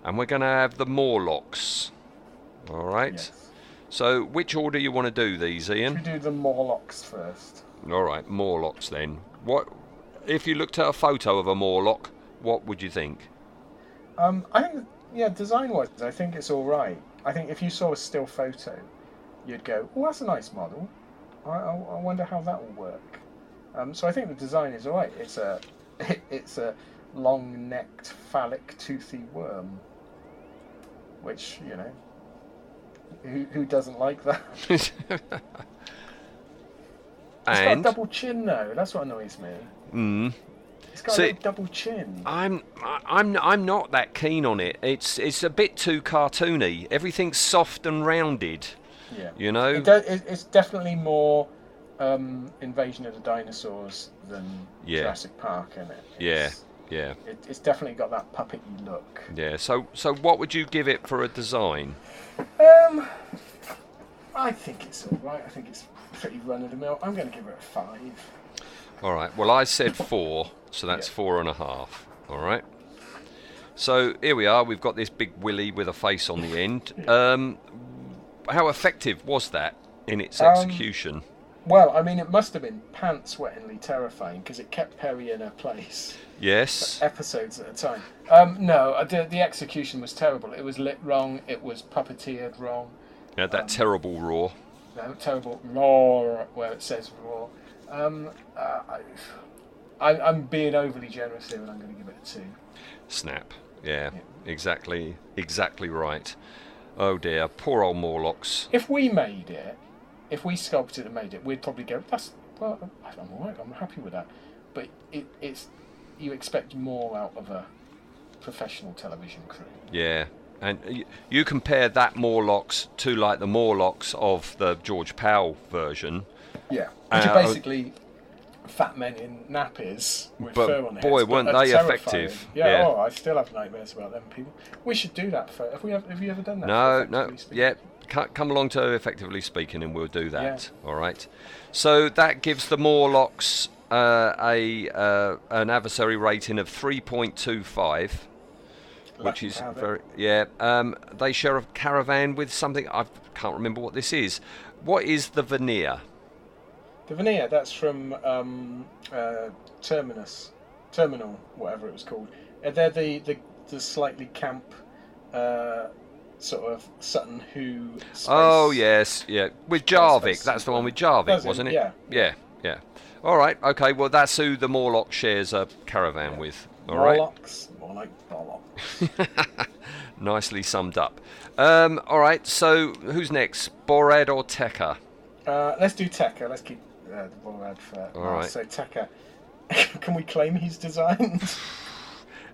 and we're going to have the Morlocks. All right. Yes. So, which order you want to do these? Ian? We do the Morlocks first. All right, Morlocks then. What if you looked at a photo of a Morlock? What would you think? Um, I think, yeah, design-wise, I think it's all right. I think if you saw a still photo, you'd go, "Oh, that's a nice model. I, I, I wonder how that will work." Um, so I think the design is all right. It's a, it's a long-necked, phallic, toothy worm. Which you know, who who doesn't like that? It's got a and double chin though. That's what annoys me. mm, It's got See- a double chin. I'm I'm I'm not that keen on it. It's it's a bit too cartoony. Everything's soft and rounded. Yeah. You know. It does, it's definitely more um, Invasion of the Dinosaurs than Yeah. Jurassic Park, isn't it? Yeah, It's, yeah, it, it's definitely got that puppety look. yeah. So so what would you give it for a design? Um, I think it's all right. I think it's pretty run of the mill. I'm going to give it a five. All right. Well, I said four, so that's Yeah. four and a half. All right. So here we are. We've got this big willy with a face on the end. Um, how effective was that in its Um, execution? Well, I mean, it must have been pants-wettingly terrifying because it kept Peri in her place yes. episodes at a time. Um, no, uh, the, the execution was terrible. It was lit wrong. It was puppeteered wrong. Had that terrible roar. No, terrible roar where it says roar. Um, uh, I, I, I'm being overly generous here, and I'm going to give it a two. Snap. Yeah. Exactly. Exactly right. Oh dear. Poor old Morlocks. If we made it, if we sculpted and made it, we'd probably go. That's well, I'm all right. I'm happy with that. But it, it's you expect more out of a professional television crew. Yeah. And you compare that Morlocks to like the Morlocks of the George Pal version. Yeah, which Uh, are basically fat men in nappies with But fur on their boy, weren't they terrifying. effective. Yeah, Yeah. Oh, I still have nightmares about them people. We should do that for. Have we? Have, have you ever done that? No, no, Speaking? yeah. Come along to effectively speaking, and we'll do that. All right. So that gives the Morlocks uh, a uh, an adversary rating of three point two five, which is to have it. very yeah. Um, they share a caravan with something I can't remember what this is. What is the Vanir? The Vanir. That's from um, uh, Terminus, Terminal, whatever it was called. Uh, they're the, the the slightly camp. Uh, Sort of Sutton Who. Space. Oh yes, yeah, with Jarvik. That's the one with. Jarvik, wasn't it? yeah. yeah, yeah. All right. Okay. Well, that's who the Morlock shares a caravan with. All right. Morlocks, more like bollocks. Nicely summed up. Um, all right. So who's next? Borad or Tekker? Uh, let's do Tekker. Let's keep uh, the Borad for All right. So Tekker, can we claim he's designed?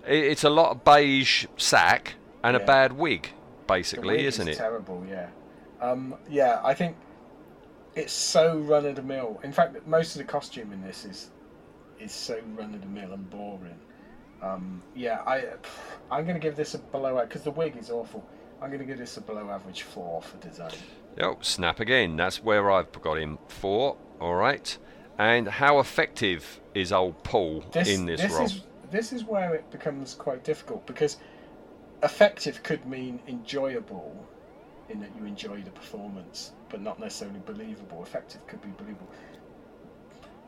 It's a lot of beige sack and a bad wig, The basically, wig isn't is it? Terrible, yeah. Um, yeah, I think it's so run of the mill. In fact, most of the costume in this is is so run of the mill and boring. Um, yeah, I I'm gonna give this a below because the wig is awful. I'm gonna give this a below average four for design. Oh, snap again. That's where I've got him for. All right. And how effective is old Paul in this, role? is this is where it becomes quite difficult because effective could mean enjoyable in that you enjoy the performance but not necessarily believable effective could be believable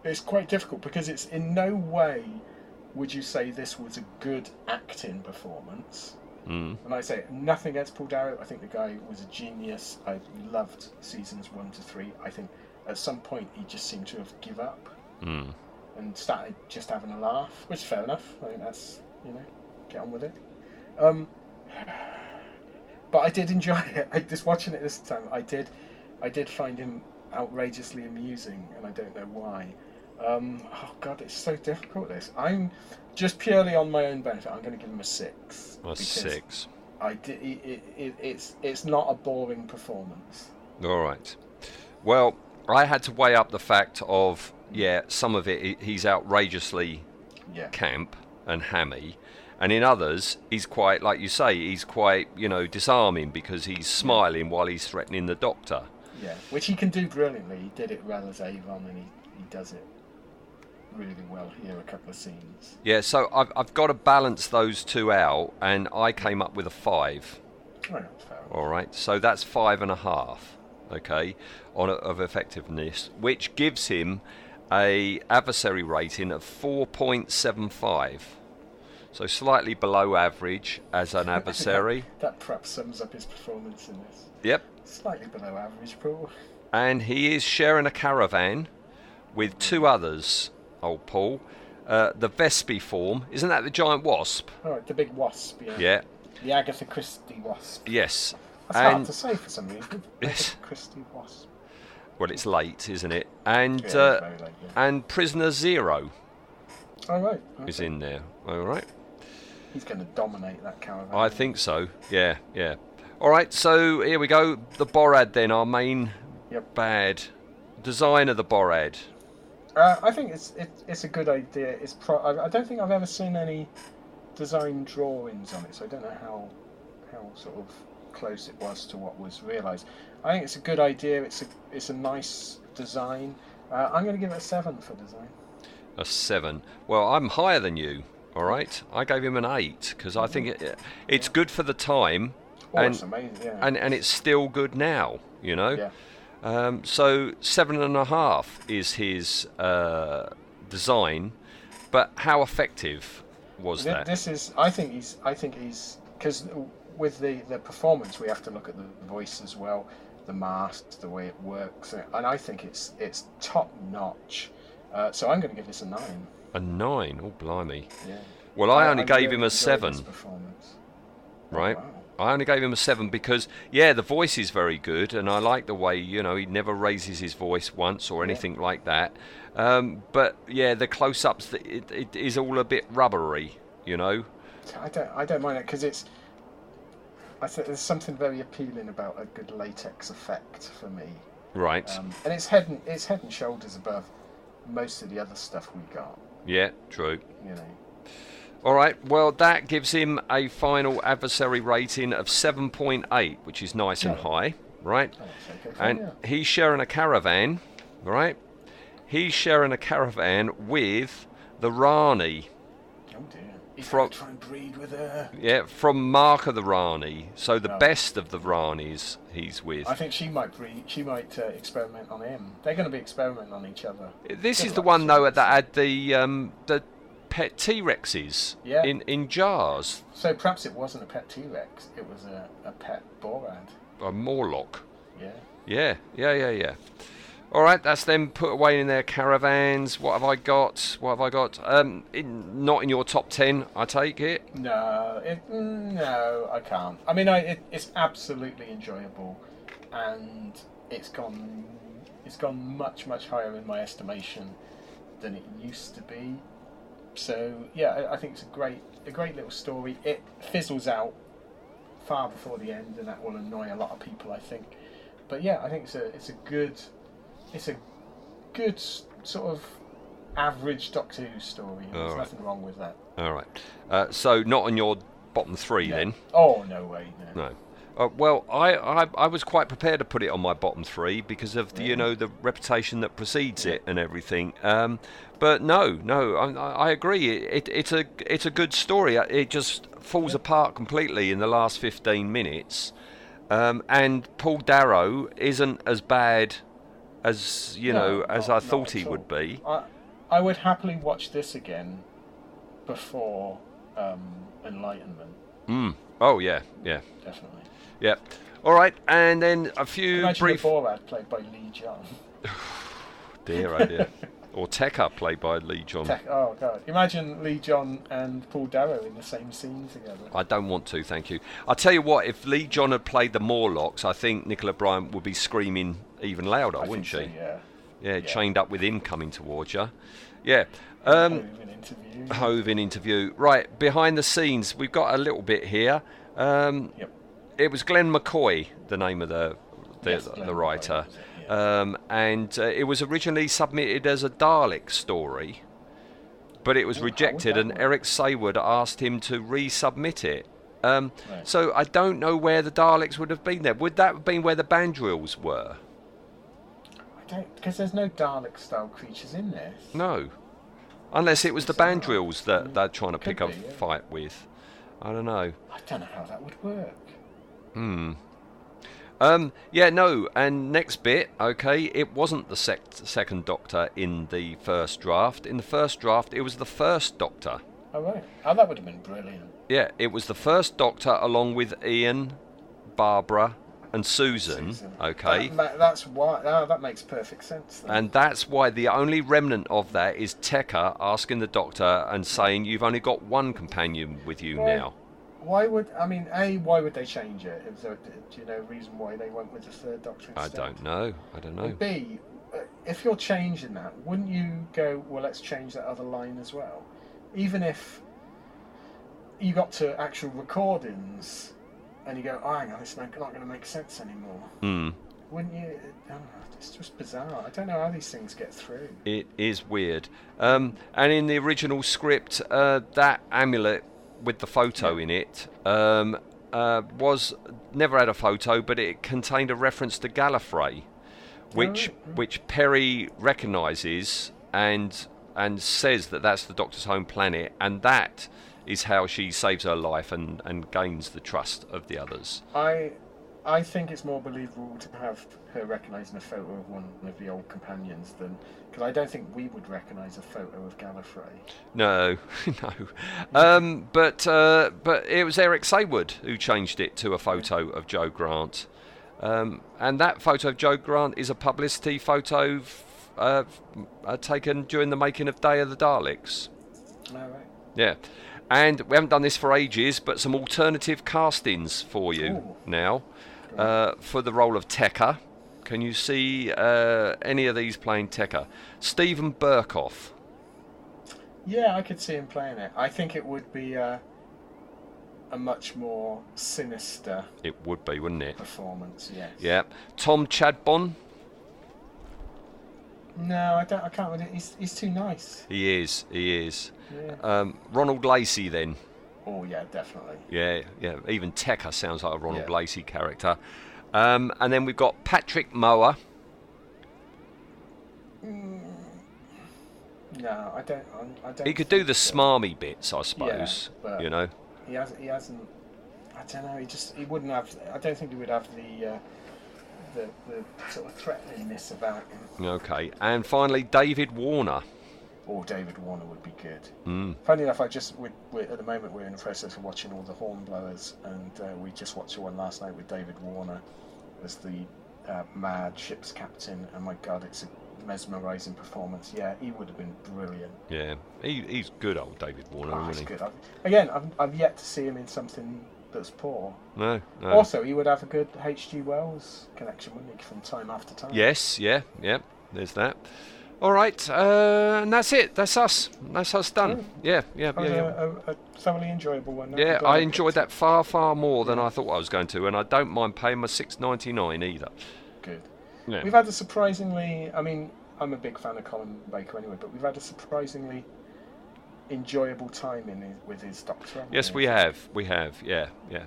it's quite difficult because it's in no way would you say this was a good acting performance Mm. and I say nothing against Paul Darrow. I think the guy was a genius. I loved seasons one to three. I think at some point he just seemed to have give up Mm. and started just having a laugh, which is fair enough. I think that's you know, get on with it. Um, but I did enjoy it. I just watching it this time. I did, I did find him outrageously amusing, and I don't know why. Um, oh God, it's so difficult. This I'm just purely on my own benefit. I'm going to give him a six. A six. I did. It, it, it, it's it's not a boring performance. All right. Well, I had to weigh up the fact of yeah, some of it he's outrageously Yeah. camp and hammy, and in others he's quite like you say he's quite you know disarming because he's smiling while he's threatening the doctor. Yeah, which he can do brilliantly. He did it well as Avon, and he, he does it really well here. A couple of scenes. Yeah, so I've I've got to balance those two out, and I came up with a five. Oh. All right, so that's five and a half, okay, on a, of effectiveness, which gives him a adversary rating of 4.75. So slightly below average as an adversary. That perhaps sums up his performance in this. yep. Slightly below average, Paul. And he is sharing a caravan with two others, old Paul. Uh, the Vespiform, isn't that the giant wasp? All right, the big wasp. Yeah. Yeah. The Agatha Christie wasp. Yes. That's hard to say for some reason. Yes. Agatha Christie wasp. well, it's late, isn't it? And Yeah, uh, late, yeah. and Prisoner Zero All right. is okay. in there. All right. He's going to dominate that caravan. I think so. Yeah, yeah. All right, so here we go. The Borad, then, our main Yep. bad design of the Borad. Uh, I think it's it, it's a good idea. It's pro- I, I don't think I've ever seen any design drawings on it, so I don't know how how sort of close it was to what was realised. I think it's a good idea. It's a it's a nice design. Uh, I'm going to give it a seven for design. A seven. Well, I'm higher than you. All right, I gave him an eight because I think it, it's good for the time, Oh, and it's amazing. Yeah. and and it's still good now. You know. yeah. Um, so seven and a half is his uh, design, but how effective was Th- that? This is. I think he's. I think he's because with the the performance, we have to look at the voice as well, the mask, the way it works, uh, and I think it's it's top notch. Uh, so I'm going to give this a nine. A nine. Oh, blimey. Yeah. Well, I only I gave really him a seven. performance. Oh, right? wow. I only gave him a seven because, yeah, the voice is very good, and I like the way you know he never raises his voice once or anything like that. Um, but yeah, the close-ups, it, it is all a bit rubbery, you know. I don't. I don't mind it because it's. I think there's something very appealing about a good latex effect for me, Right? um, and it's head and it's head and shoulders above most of the other stuff we got. yeah, true. You know. All right. Well, that gives him a final adversary rating of 7.8, which is nice and high, right? Oh, it's okay for And he's sharing a caravan, right? He's sharing a caravan with the Rani. Oh dear. From- to try and breed with her. Yeah, from Mark of the Rani. So the Oh. best of the Ranis he's with. I think she might breed. She might uh, experiment on him. They're going to be experimenting on each other. This Just is the one though that had the um, the pet T Rexes Yeah. in in jars. So perhaps it wasn't a pet T Rex. It was a, a pet Borad. A Morlock. Yeah. Yeah, yeah, yeah, yeah. All right, that's them put away in their caravans. What have I got? What have I got? Um, in, not in your top ten, I take it. No, it, mm, no, I can't. I mean, I, it, it's absolutely enjoyable, and it's gone, it's gone much, much higher in my estimation than it used to be. So yeah, I, I think it's a great, a great little story. It fizzles out far before the end, and that will annoy a lot of people, I think. But yeah, I think it's a, it's a good, it's a good sort of average Doctor Who story. There's right. nothing wrong with that. All right. Uh, so not on your bottom three No. then. Oh no way, no. No. Uh, well, I, I I was quite prepared to put it on my bottom three because of the you know the reputation that precedes it and everything. Um, but no, no, I, I agree. It, it it's a it's a good story. Uh, It just falls apart completely in the last fifteen minutes. Um, and Paul Darrow isn't as bad as you No, know as I thought he all. would be. I, I would happily watch this again before um, Enlightenment, Mm. Oh yeah, yeah, definitely. Yeah. All right, and then a few Imagine brief. Borad played by Lee John. Dear, oh dear. or Tekker, played by Lee John. Tech- oh god! Imagine Lee John and Paul Darrow in the same scene together. I don't want to, thank you. I'll tell you what, if Lee John had played the Morlocks, I think Nicola Bryant would be screaming even louder, I wouldn't she? so, yeah. yeah, Yeah. chained up with him coming towards you. Yeah. Um, Hove in interview. Hove in interview. Right, behind the scenes, we've got a little bit here. Um, Yep. It was Glen McCoy, the name of the the, Yes, the writer, was it, yeah. um, and uh, it was originally submitted as a Dalek story, but it was Ooh, rejected, and work? Eric Saward asked him to resubmit it. Um, Right. So I don't know where the Daleks would have been there. Would that have been where the Bandrils were? I don't because there's no Dalek style creatures in this. No, unless it was the. Bandrils that they're trying to Could pick a yeah. fight with. I don't know. I don't know how that would work. Hmm. Um, yeah, no, and next bit, okay, it wasn't the sec- second Doctor in the first draft. In the first draft, it was the first Doctor. Oh right. Oh, that would have been brilliant. Yeah, it was the first Doctor along with Ian, Barbara, and Susan, Susan. okay? That, ma- that's why. Oh, that makes perfect sense. Then. And that's why the only remnant of that is Tekker asking the Doctor and saying, You've only got one companion with you Why- now. Why would I mean? A, why would they change it? Is there, do you know a reason why they went with the third Doctor I instead? don't know. I don't know. And B, uh, if you're changing that, wouldn't you go? Well, let's change that other line as well, even if you got to actual recordings and you go, oh, hang on, it's not, not going to make sense anymore. Hmm. Wouldn't you? I don't know, it's just bizarre. I don't know how these things get through. It is weird. Um, and in the original script, uh, that amulet with the photo in it um, uh, was never had a photo, but it contained a reference to Gallifrey, which right. which Peri recognises and and says that that's the Doctor's home planet, and that is how she saves her life and, and gains the trust of the others. I, I think it's more believable to have her recognising a photo of one of the old companions than because I don't think we would recognise a photo of Gallifrey. No, no. Um, but uh, but it was Eric Saward who changed it to a photo of Jo Grant, um, and that photo of Jo Grant is a publicity photo f- uh, f- uh, taken during the making of Day of the Daleks. All right. Yeah, and we haven't done this for ages, but some alternative castings for you Ooh. now uh, for the role of Tekker. Can you see uh, any of these playing Tekker? Steven Berkoff. Yeah, I could see him playing it. I think it would be a, a much more sinister It would be, wouldn't it? performance. Yes. Yeah. Tom Chadbon. No, I don't. I can't. Really, he's he's too nice. He is. He is. Yeah. Um, Ronald Lacey then. Oh yeah, definitely. Yeah, yeah. Even Tekker sounds like a Ronald Yeah. Lacey character. Um, and then we've got Patrick Mower. No, I don't. I, don't. He could do the smarmy bits, I suppose. but- you know. He has. He hasn't. I don't know. He just. He wouldn't have. I don't think he would have the. Uh, the, the sort of threateningness about him. Okay. And finally, David Warner. Or David Warner would be good. Mm. Funny enough, I just we're, at the moment we're in the process of watching all the Hornblowers, and uh, we just watched one last night with David Warner as the uh, mad ship's captain, and my God, it's a mesmerising performance. Yeah, he would have been brilliant. Yeah, he, he's good, old David Warner, Oh, he's he? good. I've, again, I've, I've yet to see him in something that's poor. No, no. Also, he would have a good H.G. Wells connection, wouldn't he, from time after time? Yes, yeah, yeah. There's that. All right, uh, and that's it. That's us. That's us done. Yeah, yeah, That yeah. yeah. a, a, a thoroughly enjoyable one. Yeah, I enjoyed that far, far more than I thought I was going to, and I don't mind paying my six ninety nine either. Good. Yeah. We've had a surprisingly, I mean, I'm a big fan of Colin Baker anyway, but we've had a surprisingly enjoyable time in his, with his Doctor. Yes, we have. We have. Yeah, yeah.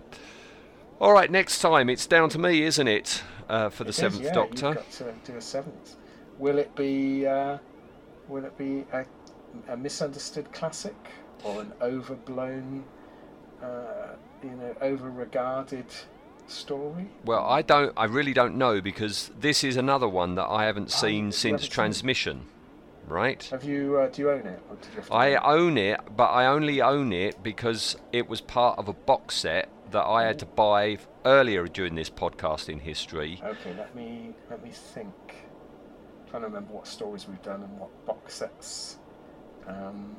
All right, next time it's down to me, isn't it, uh, for the It is, seventh yeah, Doctor? You've got to do a seventh. Will it be? Uh, will it be a, a misunderstood classic or an overblown, uh, you know, over-regarded story? Well, I don't. I really don't know because this is another one that I haven't seen you since haven't seen transmission. Right. Have you? Uh, do you own it? You I own it, but I only own it because it was part of a box set that I had to buy earlier during this podcasting history. Okay, let me let me think. Trying to remember what stories we've done and what box sets. Um,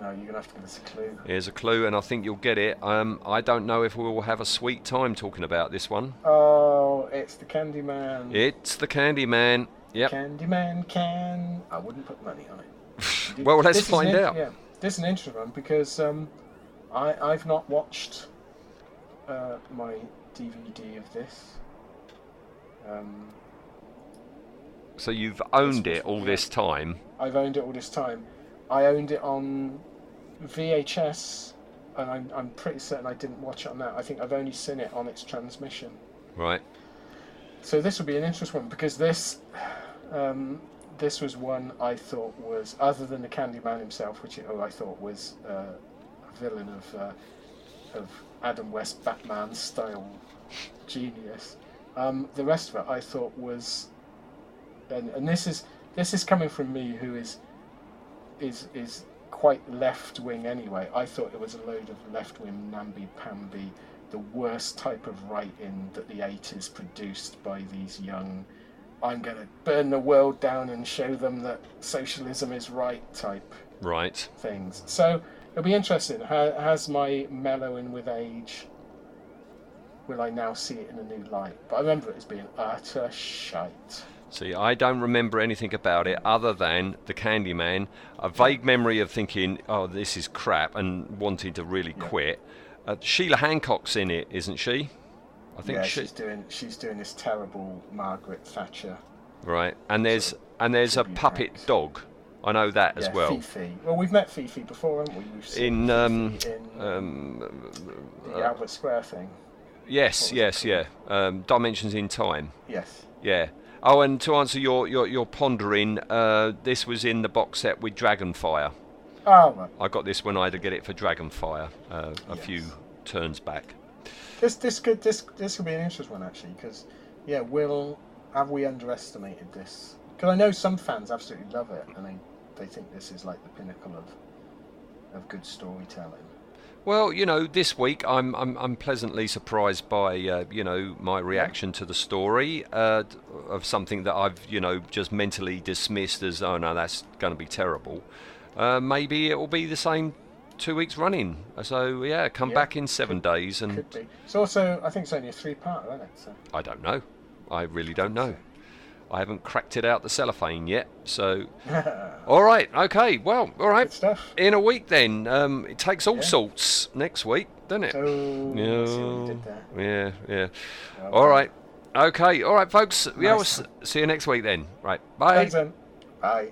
no, you're gonna have to give us a clue. Here's a clue, and I think you'll get it. Um, I don't know if we will have a sweet time talking about this one. Oh, it's the Candyman. It's the Candyman. Yep. Candyman can. I wouldn't put money on it. Well, let's This find in- out. Yeah, this is an interesting one because um, I I've not watched uh, my DVD of this. Um, So you've owned it all this time. I've owned it all this time. I owned it on VHS, and I'm, I'm pretty certain I didn't watch it on that. I think I've only seen it on its transmission. Right. So this will be an interesting one because this, um, this was one I thought was other than the Candyman himself, which oh, I thought was uh, a villain of uh, of Adam West Batman style genius. Um, the rest of it I thought was, and, and this is this is coming from me who is is is quite left wing anyway. I thought it was a load of left wing namby pamby, the worst type of writing that the eighties produced by these young. I'm going to burn the world down and show them that socialism is right type Right. things. So it'll be interesting. Has my mellowing with age? Will I now see it in a new light? But I remember it as being utter shite. See, I don't remember anything about it other than the Candyman. A vague memory of thinking, "Oh, this is crap," and wanting to really quit. Uh, Sheila Hancock's in it, isn't she? I think yeah, she. she's doing she's doing this terrible Margaret Thatcher. Right, and there's and there's a puppet act. dog. I know that as well. Fifi. Well, we've met Fifi before, haven't we? In um, in um, the Albert Square thing. yes, yes, yeah. Um, Dimensions in Time. Yes. Yeah. Oh, and to answer your your, your pondering, uh, this was in the box set with Dragonfire. Oh, right. I got this when I had to get it for Dragonfire uh, a few turns back. This this could this this could be an interesting one actually because yeah, will have we underestimated this? Because I know some fans absolutely love it and they they think this is like the pinnacle of of good storytelling. Well, you know, this week I'm I'm, I'm pleasantly surprised by uh, you know my reaction to the story uh, of something that I've you know just mentally dismissed as oh no that's going to be terrible. Uh, maybe it will be the same two weeks running. So yeah, come Yeah, back in seven days and Could be. It's also I think it's only a three part, isn't it? So I don't know. I really don't know. I haven't cracked it out the cellophane yet. So, all right, okay, well, all right. good stuff. In a week then. Um, it takes all Yeah. sorts next week, doesn't it? So I see what you did there. Yeah, yeah. Well All right. Okay, all right, folks. Yeah, we'll see you next week then. Right, bye. Thanks then. Bye.